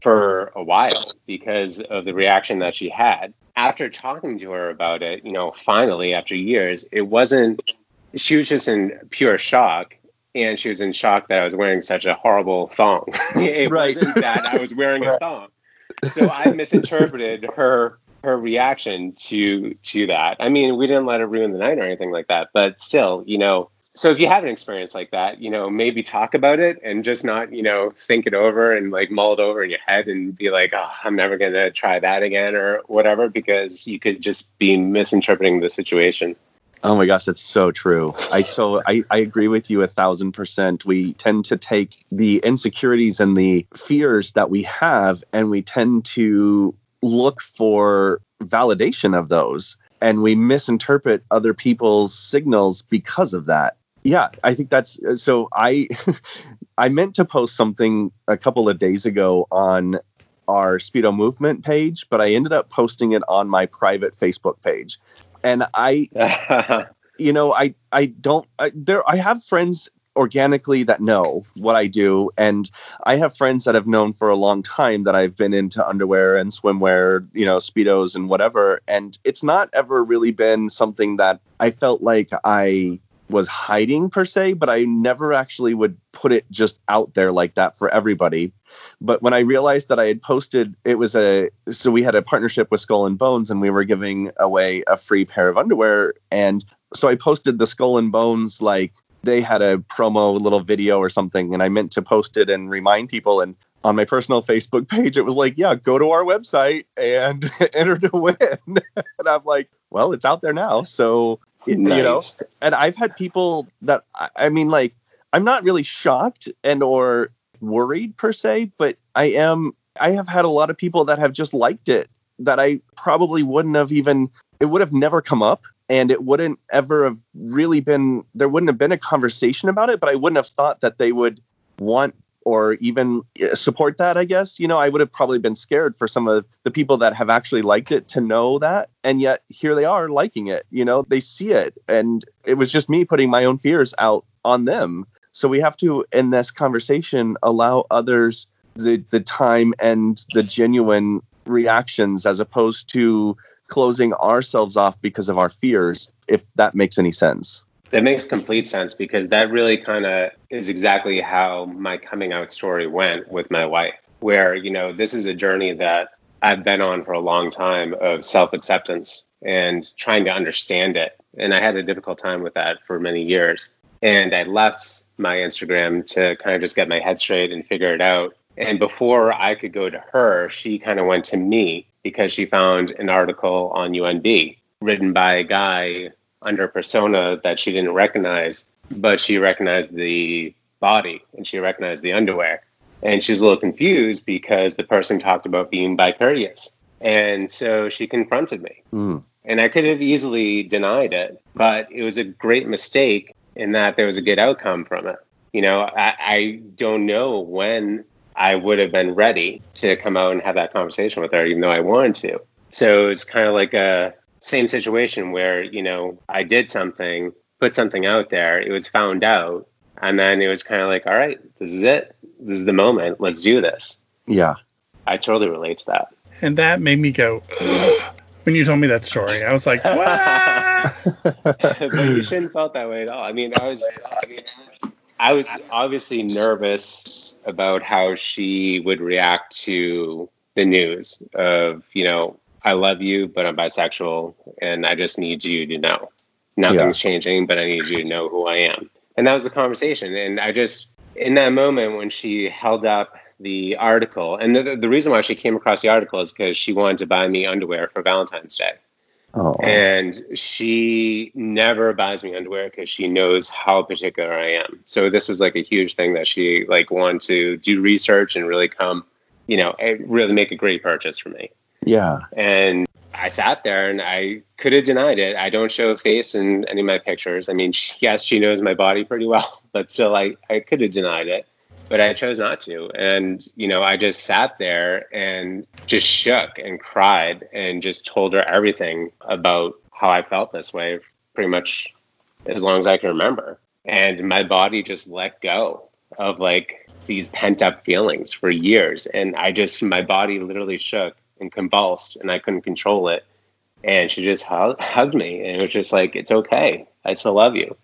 Speaker 4: for a while because of the reaction that she had. After talking to her about it, you know, finally after years, it wasn't she was just in pure shock and she was in shock that I was wearing such a horrible thong. it
Speaker 2: Right.
Speaker 4: wasn't that I was wearing a thong. So I misinterpreted her her reaction to to that. I mean, we didn't let her ruin the night or anything like that, but still, you know. So if you have an experience like that, you know, maybe talk about it and just not, you know, think it over and like mull it over in your head and be like, oh, I'm never going to try that again or whatever, because you could just be misinterpreting the situation.
Speaker 2: Oh my gosh, that's so true. I so I, I agree with you a thousand percent. We tend to take the insecurities and the fears that we have and we tend to look for validation of those and we misinterpret other people's signals because of that. Yeah, I think that's uh, so I I meant to post something a couple of days ago on our Speedo movement page, but I ended up posting it on my private Facebook page and I, you know, I I don't I, there. I have friends organically that know what I do, and I have friends that have known for a long time that I've been into underwear and swimwear, you know, speedos and whatever. And it's not ever really been something that I felt like I was hiding per se, but I never actually would put it just out there like that for everybody. But when I realized that I had posted, it was a so we had a partnership with Skull and Bones, and we were giving away a free pair of underwear. And so I posted the Skull and Bones like they had a promo little video or something, and I meant to post it and remind people. And on my personal Facebook page, it was like, yeah, go to our website and enter to win. and I'm like, well, it's out there now. So nice. you know and i've had people that i mean like i'm not really shocked and or worried per se but i am i have had a lot of people that have just liked it that i probably wouldn't have even it would have never come up and it wouldn't ever have really been there wouldn't have been a conversation about it but i wouldn't have thought that they would want or even uh, support that i guess. You know i would have probably been scared for some of the people that have actually liked it to know that and yet here they are liking it you know they see it. And it was just me putting my own fears out on them so we have to in this conversation allow others the the time and the genuine reactions as opposed to closing ourselves off because of our fears if that makes any sense
Speaker 4: that makes complete sense because that really kind of is exactly how my coming out story went with my wife. Where, you know, this is a journey that I've been on for a long time of self acceptance and trying to understand it. And I had a difficult time with that for many years. And I left my Instagram to kind of just get my head straight and figure it out. And before I could go to her, she kind of went to me because she found an article on UNB written by a guy under persona that she didn't recognize, but she recognized the body and she recognized the underwear. And she was a little confused because the person talked about being bicurious. And so she confronted me. Mm. And I could have easily denied it, but it was a great mistake in that there was a good outcome from it. You know, I, I don't know when I would have been ready to come out and have that conversation with her, even though I wanted to. So it's kind of like a same situation where you know I did something, put something out there, it was found out, and then it was kind of like, all right, this is it, this is the moment, let's do this.
Speaker 2: Yeah,
Speaker 4: I totally relate to that.
Speaker 1: And that made me go when you told me that story. I was like,
Speaker 4: but you shouldn't felt that way at all. I mean, I was. I mean, I was obviously nervous about how she would react to the news of, you know, I love you, but I'm bisexual, and I just need you to know. Nothing's yeah. changing, but I need you to know who I am. And that was the conversation. And I just, in that moment when she held up the article, and the, the reason why she came across the article is because she wanted to buy me underwear for Valentine's Day. Oh. And she never buys me underwear because she knows how particular I am. So this was like a huge thing that she like wanted to do research and really come, you know, eh, really make a great purchase for me.
Speaker 2: Yeah.
Speaker 4: And I sat there and I could have denied it. I don't show a face in any of my pictures. I mean, yes, she knows my body pretty well, but still, I, I could have denied it, but I chose not to. And, you know, I just sat there and just shook and cried and just told her everything about how I felt this way pretty much as long as I can remember. And my body just let go of like these pent up feelings for years. And I just, my body literally shook and convulsed and I couldn't control it. And she just hugged me and it was just like, it's okay. I still love you.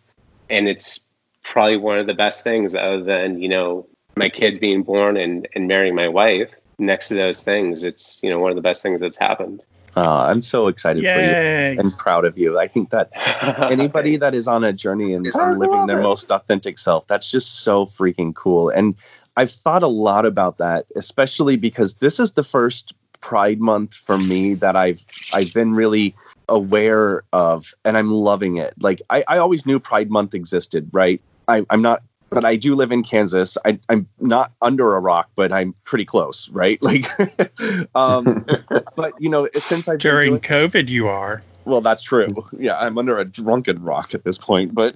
Speaker 4: And it's probably one of the best things other than, you know, my kids being born and, and marrying my wife. Next to those things, it's, you know, one of the best things that's happened.
Speaker 2: Uh, I'm so excited Yay. for you and proud of you. I think that anybody that is on a journey and, and living their most authentic self, that's just so freaking cool. And I've thought a lot about that, especially because this is the first Pride Month for me that I've I've been really aware of and I'm loving it. Like I, I always knew Pride Month existed, right? I, I'm not but I do live in Kansas. I, I'm not under a rock, but I'm pretty close, right? Like, um, but you know, since I've
Speaker 1: During COVID, you are.
Speaker 2: well, that's true. Yeah, I'm under a drunken rock at this point. But,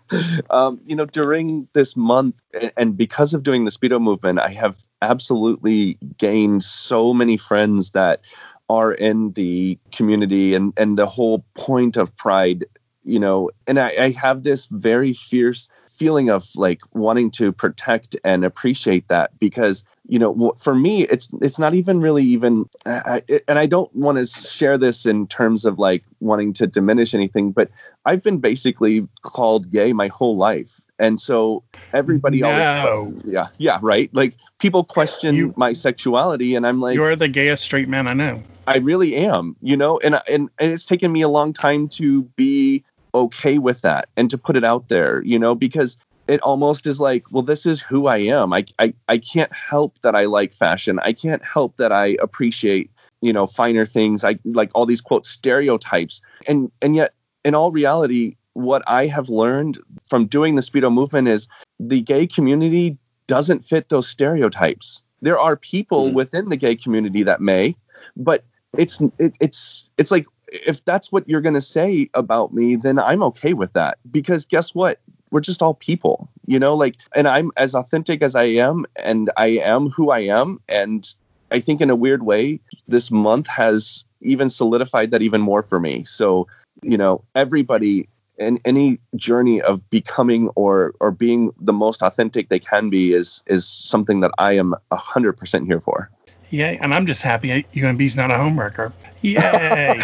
Speaker 2: um, you know, during this month, and because of doing the Speedo movement, I have absolutely gained so many friends that are in the community and, and the whole point of Pride, you know, and I, I have this very fierce feeling of like wanting to protect and appreciate that because you know for me it's it's not even really even I, and i don't want to share this in terms of like wanting to diminish anything but i've been basically called gay my whole life and so everybody always
Speaker 1: No.
Speaker 2: questions- yeah yeah right like people question
Speaker 1: You-
Speaker 2: my sexuality and i'm like
Speaker 1: You're the gayest straight man I know.
Speaker 2: I really am, you know, and and and it's taken me a long time to be okay with that and to put it out there, you know, because it almost is like, well, this is who I am. I I I can't help that I like fashion. I can't help that I appreciate, you know, finer things. I like all these quote stereotypes. And and yet in all reality, what I have learned from doing the speedo movement is the gay community doesn't fit those stereotypes. There are people
Speaker 4: Mhm.
Speaker 2: within the gay community that may, but it's it, it's it's like if that's what you're going to say about me then i'm okay with that. Because guess what? We're just all people you know like and i'm as authentic as i am and i am who i am. And i think in a weird way this month has even solidified that even more for me. So you know everybody in any journey of becoming or or being the most authentic they can be is is something that i am 100% here for
Speaker 1: Yeah, and I'm just happy UNB's not a homewrecker. Yay!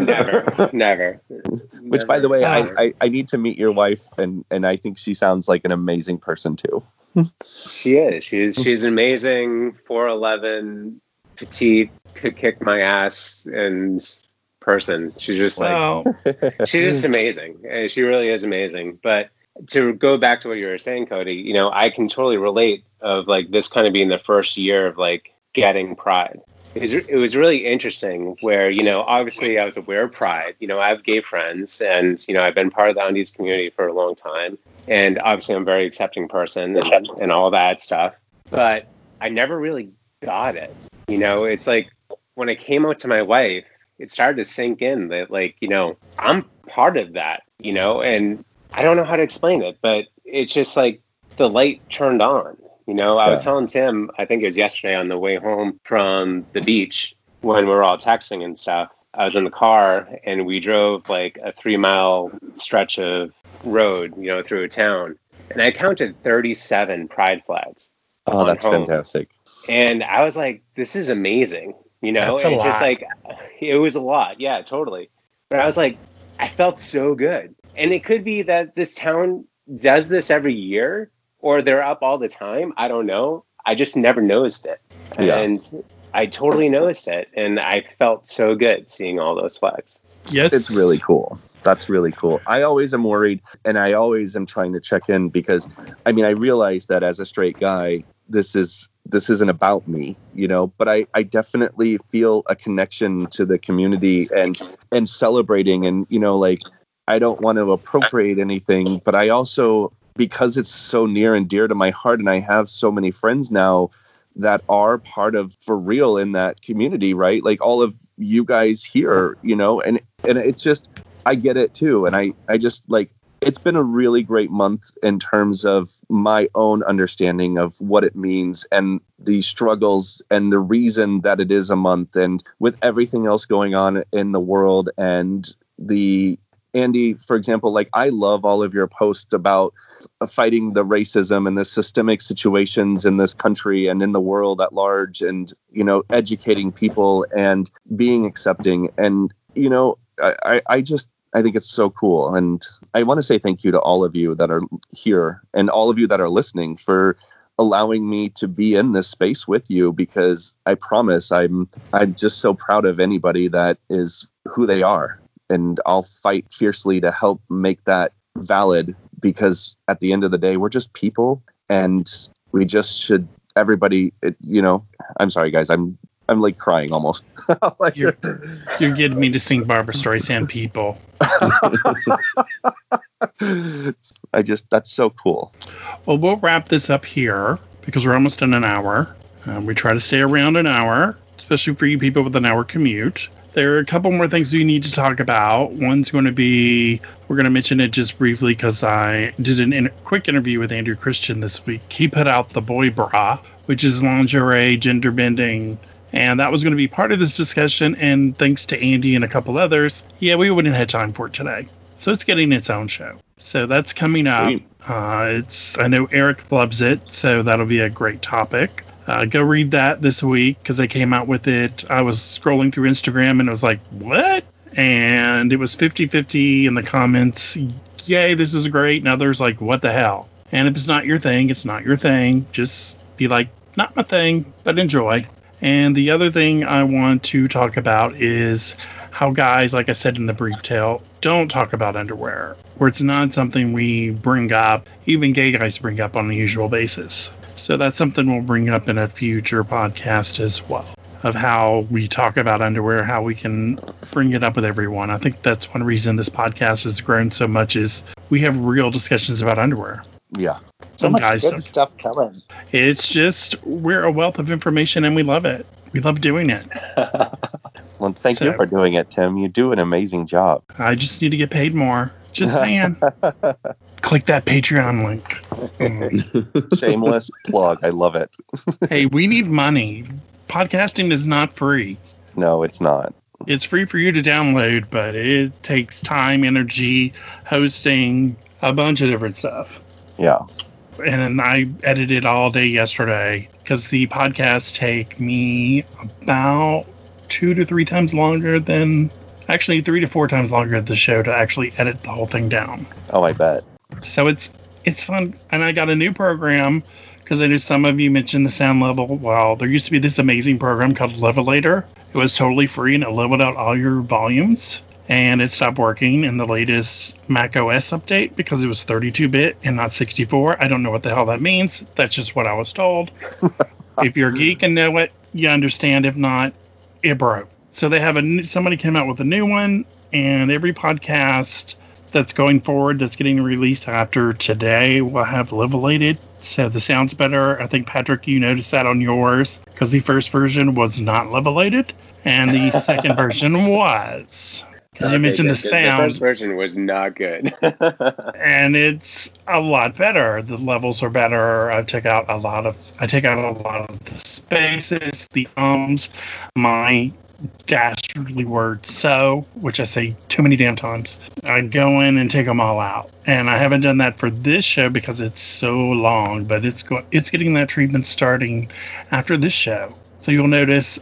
Speaker 4: never, never.
Speaker 2: Which, by the way, I, I, I need to meet your wife, and, and I think she sounds like an amazing person too.
Speaker 4: She is. She's she's amazing. Four eleven, petite, could kick my ass, and person. She's just like
Speaker 1: well,
Speaker 4: she's just amazing. Uh, She really is amazing. But to go back to what you were saying, Cody, you know, I can totally relate of like this kind of being the first year of like getting pride. It was, really interesting where, you know, obviously I was aware of pride. You know, I have gay friends and, you know, I've been part of the Undies community for a long time. And obviously I'm a very accepting person and, and all that stuff. But I never really got it. You know, it's like when I came out to my wife, it started to sink in that like, you know, I'm part of that, you know, and I don't know how to explain it, but it's just like the light turned on. You know, I was telling Tim, I think it was yesterday on the way home from the beach when we were all texting and stuff. I was in the car and we drove like a three mile stretch of road, you know, through a town. And I counted 37 pride flags.
Speaker 2: Oh,
Speaker 4: On
Speaker 2: that's
Speaker 4: home.
Speaker 2: fantastic.
Speaker 4: And I was like, this is amazing. You know,
Speaker 1: That's
Speaker 4: and just like it was a lot. Yeah, totally. But I was like, I felt so good. And it could be that this town does this every year or they're up all the time. I don't know. I just never noticed it.
Speaker 2: Yeah.
Speaker 4: And I totally noticed it. And I felt so good seeing all those flags.
Speaker 1: yes,
Speaker 2: It's really cool. That's really cool. I always am worried, and I always am trying to check in because, I mean, I realize that as a straight guy, this is this isn't about me, you know. But I I definitely feel a connection to the community and and celebrating, and you know, like I don't want to appropriate anything, but I also because it's so near and dear to my heart, and I have so many friends now that are part of for real in that community, right? Like all of you guys here, you know, and and it's just I get it too, and I I just like it's been a really great month in terms of my own understanding of what it means and the struggles and the reason that it is a month and with everything else going on in the world and the Andy, for example, like I love all of your posts about uh, fighting the racism and the systemic situations in this country and in the world at large, and you know, educating people and being accepting. And you know, I, I- I just I think it's so cool, and I want to say thank you to all of you that are here and all of you that are listening for allowing me to be in this space with you because I promise I'm I'm just so proud of anybody that is who they are and I'll fight fiercely to help make that valid because at the end of the day we're just people and we just should everybody you know I'm sorry guys I'm I'm like crying almost. like,
Speaker 1: You're- You're getting me to sing Barbra Streisand people.
Speaker 2: I just that's so cool.
Speaker 1: Well, we'll wrap this up here because we're almost in an hour. Um, we try to stay around an hour, especially for you people with an hour commute. There are a couple more things we need to talk about. One's going to be we're going to mention it just briefly because I did a in- quick interview with Andrew Christian this week. He put out the boy bra, which is lingerie, gender bending, and that was going to be part of this discussion. And thanks to Andy and a couple others, yeah, we wouldn't have time for it today. So it's getting its own show. So that's coming up. Uh, it's I know Eric loves it, so that'll be a great topic. Uh, go read that this week because they came out with it. I was scrolling through Instagram and it was like, what? And it was 50 50 in the comments. Yay, this is great. And others like, what the hell? And if it's not your thing, it's not your thing. Just be like, not my thing, but enjoy. And the other thing I want to talk about is how guys, like I said in the brief tale, don't talk about underwear, where it's not something we bring up, even gay guys bring up on a usual basis. So that's something we'll bring up in a future podcast as well of how we talk about underwear, how we can bring it up with everyone. I think that's one reason this podcast has grown so much is we have real discussions about underwear.
Speaker 2: Yeah.
Speaker 6: So
Speaker 1: Some
Speaker 6: much
Speaker 1: guys
Speaker 6: good
Speaker 1: don't.
Speaker 6: stuff coming.
Speaker 1: It's just we're a wealth of information and we love it. We love doing it.
Speaker 2: Well, thank you for doing it, Tim. You do an amazing job.
Speaker 1: I just need to get paid more. Just saying. Click that Patreon link.
Speaker 2: Shameless plug. I love it.
Speaker 1: hey, we need money. Podcasting is not free.
Speaker 2: No, it's not.
Speaker 1: It's free for you to download, but it takes time, energy, hosting, a bunch of different stuff.
Speaker 2: Yeah.
Speaker 1: And I edited all day yesterday because the podcasts take me about two to three times longer than actually three to four times longer at the show to actually edit the whole thing down.
Speaker 2: Oh, I bet.
Speaker 1: So it's it's fun, and I got a new program because I know some of you mentioned the sound level. Well, there used to be this amazing program called Levelator. It was totally free and it leveled out all your volumes. And it stopped working in the latest Mac OS update because it was 32-bit and not 64. I don't know what the hell that means. That's just what I was told. if you're a geek and know it, you understand. If not, it broke. So they have a new, somebody came out with a new one, and every podcast that's going forward that's getting released after today will have levelated so the sound's better. I think patrick you noticed that on yours because the first version was not levelated and the second version was. Because you
Speaker 4: Okay,
Speaker 1: mentioned the
Speaker 4: good.
Speaker 1: sound
Speaker 4: The first version was not good.
Speaker 1: and it's a lot better. The levels are better. I took out a lot of i take out a lot of the spaces the ums. My dastardly word so which i say too many damn times i go in and take them all out and i haven't done that for this show because it's so long but it's go- it's getting that treatment starting after this show so you'll notice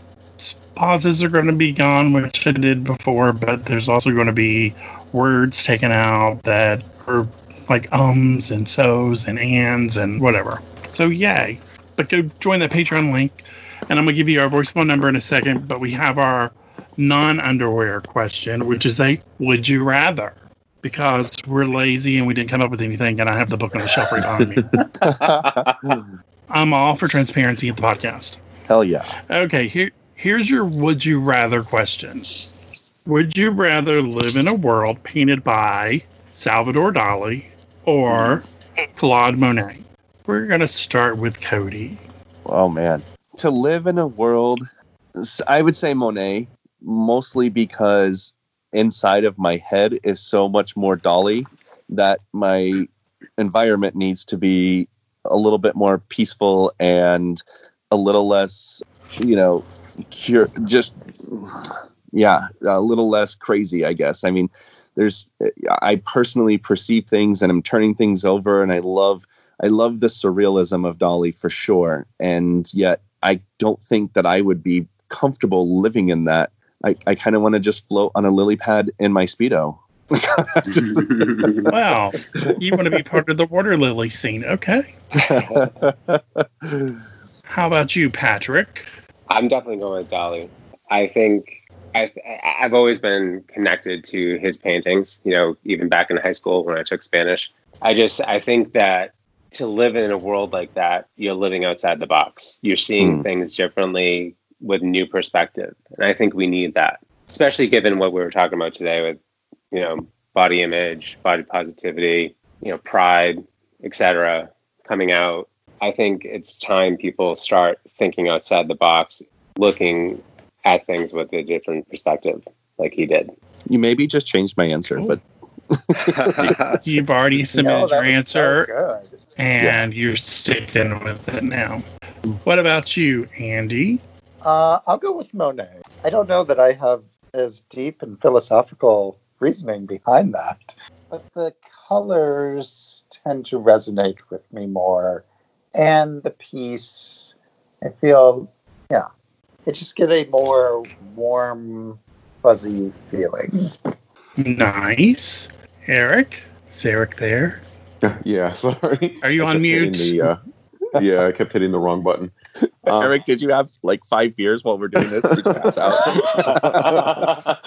Speaker 1: pauses are going to be gone which i did before but there's also going to be words taken out that are like ums and so's and ands and whatever. So yay. But go join the Patreon link and I'm gonna give you our voicemail number in a second, but we have our non underwear question, which is a would you rather? Because we're lazy and we didn't come up with anything and I have the book on the shelf right behind me. I'm all for transparency at the podcast.
Speaker 2: Hell yeah.
Speaker 1: Okay, here here's your would you rather question. Would you rather live in a world painted by Salvador Dali or Claude Monet? We're going to start with Cody.
Speaker 2: Oh man. To live in a world, I would say Monet, mostly because inside of my head is so much more Dali that my environment needs to be a little bit more peaceful and a little less, you know, cure, just yeah, a little less crazy, I guess. I mean, there's I personally perceive things and I'm turning things over and I love I love the surrealism of Dali for sure. And yet I don't think that I would be comfortable living in that. I, I kind of want to just float on a lily pad in my Speedo.
Speaker 1: Wow, you want to be part of the water lily scene. Okay. How about you, Patrick?
Speaker 4: I'm definitely going with Dali. I think I've, I've always been connected to his paintings, you know, even back in high school when I took Spanish. I just, I think that to live in a world like that, you're living outside the box. You're seeing
Speaker 2: Hmm.
Speaker 4: things differently. with new perspective. And I think we need that, especially given what we were talking about today with, you know, body image, body positivity, you know, pride, etc. coming out. I think it's time people start thinking outside the box, looking at things with a different perspective, like he did.
Speaker 2: You maybe just changed my answer, but
Speaker 1: You've already submitted
Speaker 3: No,
Speaker 1: your
Speaker 3: was so
Speaker 1: answer,
Speaker 3: good.
Speaker 1: and you're sticking with it now. What about you, Andy?
Speaker 3: Uh, I'll go with Monet. I don't know that I have as deep and philosophical reasoning behind that, but the colors tend to resonate with me more. And the piece, I feel, yeah, I just get a more warm, fuzzy feeling.
Speaker 1: Nice. Eric? Is Eric there?
Speaker 5: yeah, sorry.
Speaker 1: Are you
Speaker 5: I
Speaker 1: on mute?
Speaker 5: The, uh, yeah, I kept hitting the wrong button. Um,
Speaker 2: Eric, did you have like five beers while we're doing this? Did you pass out?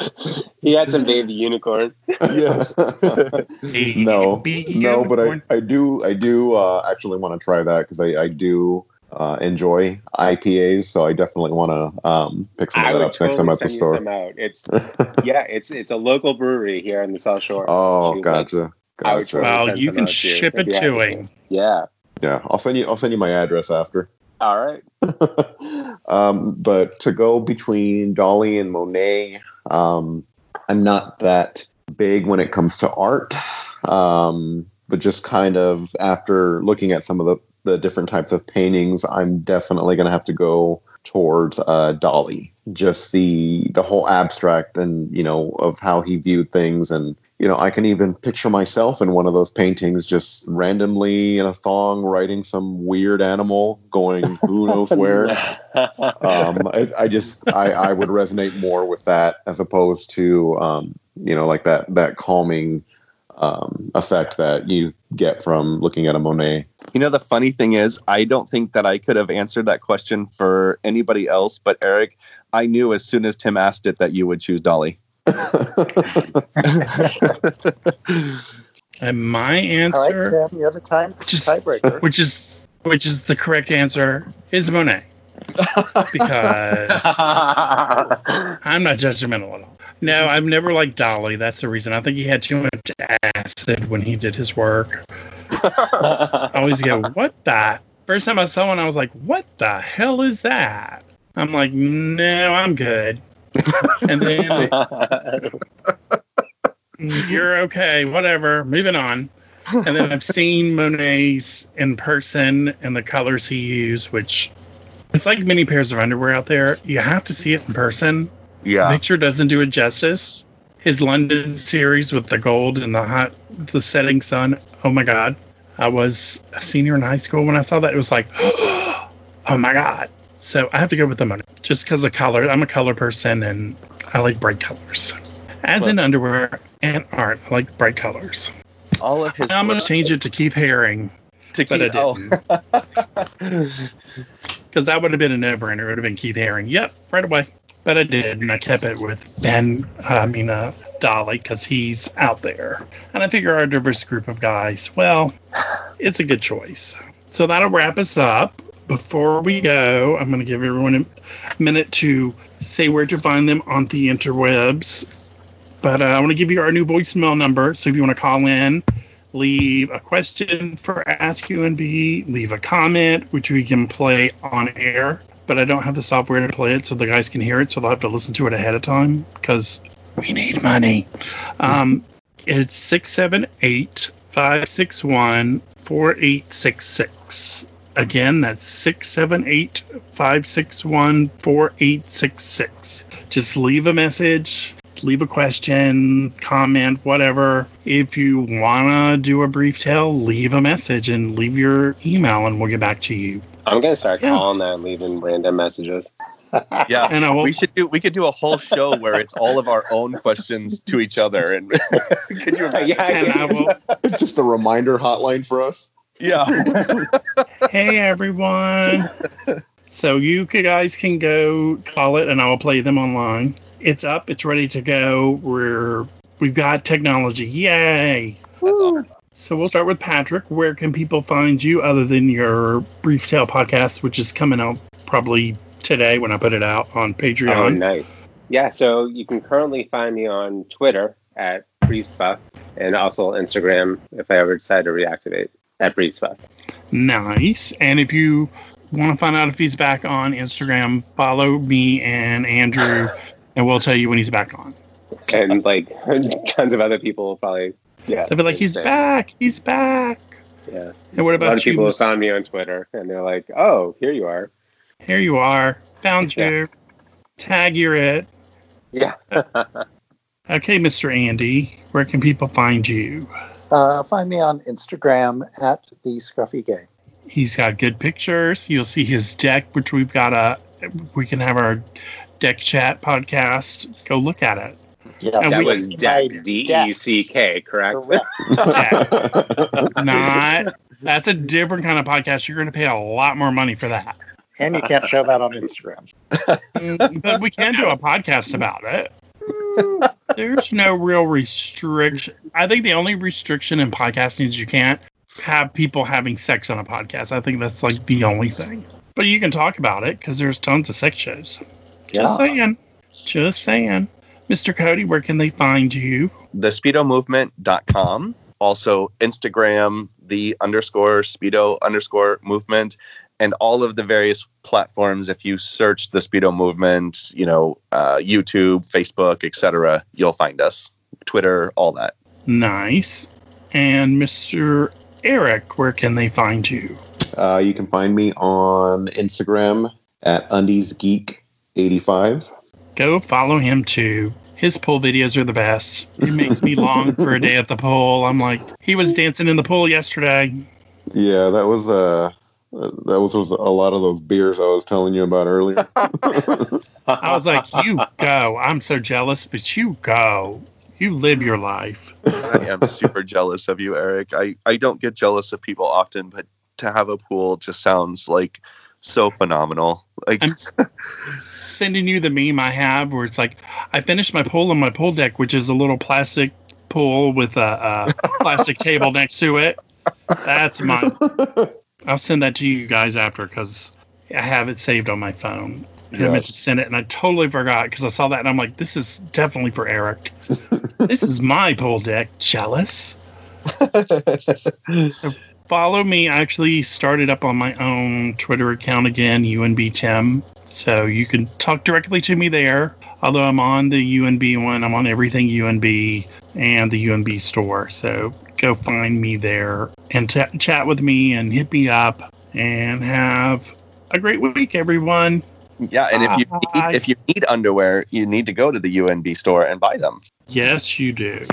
Speaker 4: he had some baby unicorn.
Speaker 5: yeah. no, no, but I. I do I do uh, actually want to try that because I, I do uh, enjoy IPAs, so I definitely want to um, pick some
Speaker 4: I
Speaker 5: of that
Speaker 4: would
Speaker 5: up next time
Speaker 4: totally
Speaker 5: at the
Speaker 4: send you
Speaker 5: store.
Speaker 4: some out. It's yeah, it's it's a local brewery here in the South Shore.
Speaker 5: oh,
Speaker 4: Massachusetts.
Speaker 5: gotcha,
Speaker 4: I would
Speaker 5: gotcha.
Speaker 4: try-
Speaker 1: Well, you can
Speaker 4: out to you
Speaker 1: ship
Speaker 4: if
Speaker 1: it to
Speaker 4: to.
Speaker 1: him.
Speaker 4: Yeah.
Speaker 5: Yeah, I'll send you I'll send you my address after.
Speaker 4: All right.
Speaker 5: um, but to go between Dali and Monet, um, I'm not that big when it comes to art. Um, but just kind of after looking at some of the, the different types of paintings, I'm definitely going to have to go towards uh, Dali. Just the the whole abstract and you know of how he viewed things, and you know I can even picture myself in one of those paintings, just randomly in a thong, riding some weird animal, going who knows where um, I, I just I, I would resonate more with that as opposed to um, you know like that that calming um, effect that you get from looking at a Monet.
Speaker 2: You know, the funny thing is, I don't think that I could have answered that question for anybody else, but Eric, I knew as soon as Tim asked it that you would choose Dali.
Speaker 1: And my
Speaker 3: All right,
Speaker 1: answer,
Speaker 3: Tim, you have a time
Speaker 1: Just-
Speaker 3: tiebreaker.
Speaker 1: which is which is the correct answer, is Monet. Because I'm not judgmental at all. No, I've never liked Dali. That's the reason. I think he had too much acid when he did his work. I always go, what the? First time I saw one, I was like, what the hell is that? I'm like, no, I'm good. and then you're okay, whatever, moving on. And then I've seen Monet's in person and the colors he used, which it's like many pairs of underwear out there. You have to see it in person. The
Speaker 2: Yeah.
Speaker 1: picture doesn't do it justice. His London series with the gold and the hot, the setting sun. Oh my God. I was a senior in high school when I saw that. It was like, oh my God. So I have to go with the Monet just because of color. I'm a color person and I like bright colors. As in underwear and art, I like bright colors.
Speaker 2: All of his.
Speaker 1: I'm going to change it to Keith Haring
Speaker 2: to
Speaker 1: but I
Speaker 2: keep. Oh,
Speaker 1: because that would have been a no-brainer. It would have been Keith Haring. Yep, right away. But I did, and I kept it with Ben. I mean, uh, Dali, because he's out there, and I figure our diverse group of guys. Well, it's a good choice. So that'll wrap us up. Before we go, I'm going to give everyone a minute to say where to find them on the interwebs. But uh, I want to give you our new voicemail number. So if you want to call in, leave a question for Ask UNB, leave a comment, which we can play on air. But I don't have the software to play it so the guys can hear it, so they'll have to listen to it ahead of time because we need money. Um, it's 678 561 4866. Again, that's 678 561 4866. Just leave a message, leave a question, comment, whatever. If you want to do a brief tale, leave a message and leave your email, and we'll get back to you.
Speaker 4: I'm gonna start
Speaker 1: Yeah.
Speaker 4: calling that and leaving random messages.
Speaker 2: yeah.
Speaker 1: And I will.
Speaker 2: We should do. We could do a whole show where it's all of our own questions to each other, and could you imagine?
Speaker 1: and I will.
Speaker 5: it's just a reminder hotline for us.
Speaker 2: Yeah.
Speaker 1: hey everyone. So you guys can go call it, and I will play them online. It's up. It's ready to go. We're we've got technology. Yay!
Speaker 4: That's all.
Speaker 1: So we'll start with Patrick. Where can people find you other than your Brief Tale podcast, which is coming out probably today when I put it out on
Speaker 4: Oh,
Speaker 1: Patreon.
Speaker 4: nice. Yeah, so you can currently find me on Twitter at BriefsBuff and also Instagram if I ever decide to reactivate at BriefsBuff.
Speaker 1: Nice. And if you want to find out if he's back on Instagram, follow me and Andrew, and we'll tell you when he's back on.
Speaker 4: And like tons of other people will probably, yeah.
Speaker 1: They'll be like, he's back. He's back.
Speaker 4: Yeah.
Speaker 1: And what about
Speaker 4: A lot
Speaker 1: about
Speaker 4: of
Speaker 1: you?
Speaker 4: people have found me on Twitter and they're like, oh, here you are.
Speaker 1: Here you are. Found
Speaker 4: Yeah.
Speaker 1: you. Tag you're it.
Speaker 4: Yeah.
Speaker 1: Okay, Mr. Andy, where can people find you?
Speaker 6: Uh, find me on Instagram at the Scruffy Gay.
Speaker 1: He's got good pictures. You'll see his deck, which we've got a. We can have our deck chat podcast. Go look at it.
Speaker 6: Yes,
Speaker 1: And
Speaker 4: that
Speaker 1: we-
Speaker 4: was Deck, D E C K, correct?
Speaker 6: Correct.
Speaker 1: Not. That's a different kind of podcast. You're going to pay a lot more money for that.
Speaker 6: And you can't show that on Instagram.
Speaker 1: but we can do a podcast about it. There's no real restriction. I think the only restriction in podcasting is you can't have people having sex on a podcast. I think that's like the only thing. But you can talk about it because there's tons of sex shows. Just
Speaker 6: Yeah.
Speaker 1: saying. Just saying. Mr. Cody, where can they find you?
Speaker 2: TheSpeedoMovement.com. also instagram the underscore speedo underscore movement and all of the various platforms if you search the speedo movement you know uh, youtube facebook etc you'll find us twitter all that
Speaker 1: Nice. And Mr. Eric, where can they find you?
Speaker 5: Uh, you can find me on Instagram at undiesgeek85.
Speaker 1: Go follow him too. His pool videos are the best. It makes me long for a day at the pool. I'm like, he was dancing in the pool yesterday.
Speaker 5: Yeah, that was uh, that was, was a lot of those beers I was telling you about earlier.
Speaker 1: I was like, you go. I'm so jealous, but you go. You live your life.
Speaker 2: i am super jealous of you eric I, I don't get jealous of people often but to have a pool just sounds like so phenomenal like
Speaker 1: I'm sending you the meme I have where it's like, I finished my pool on my pool deck, which is a little plastic pool with a, a plastic table next to it. That's mine. I'll send that to you guys after because I have it saved on my phone. And I meant to send it, and I totally forgot because I saw that, and I'm like, "This is definitely for Eric. this is my pool deck. Jealous." so follow me. I actually started up on my own Twitter account again, UNB Tim. So you can talk directly to me there. Although I'm on the UNB one, I'm on everything UNB and the UNB store. So go find me there and ch- chat with me and hit me up and have a great week, everyone.
Speaker 2: yeah and if you need, if you need underwear you need to go to the unb store and buy them
Speaker 1: Yes, you do.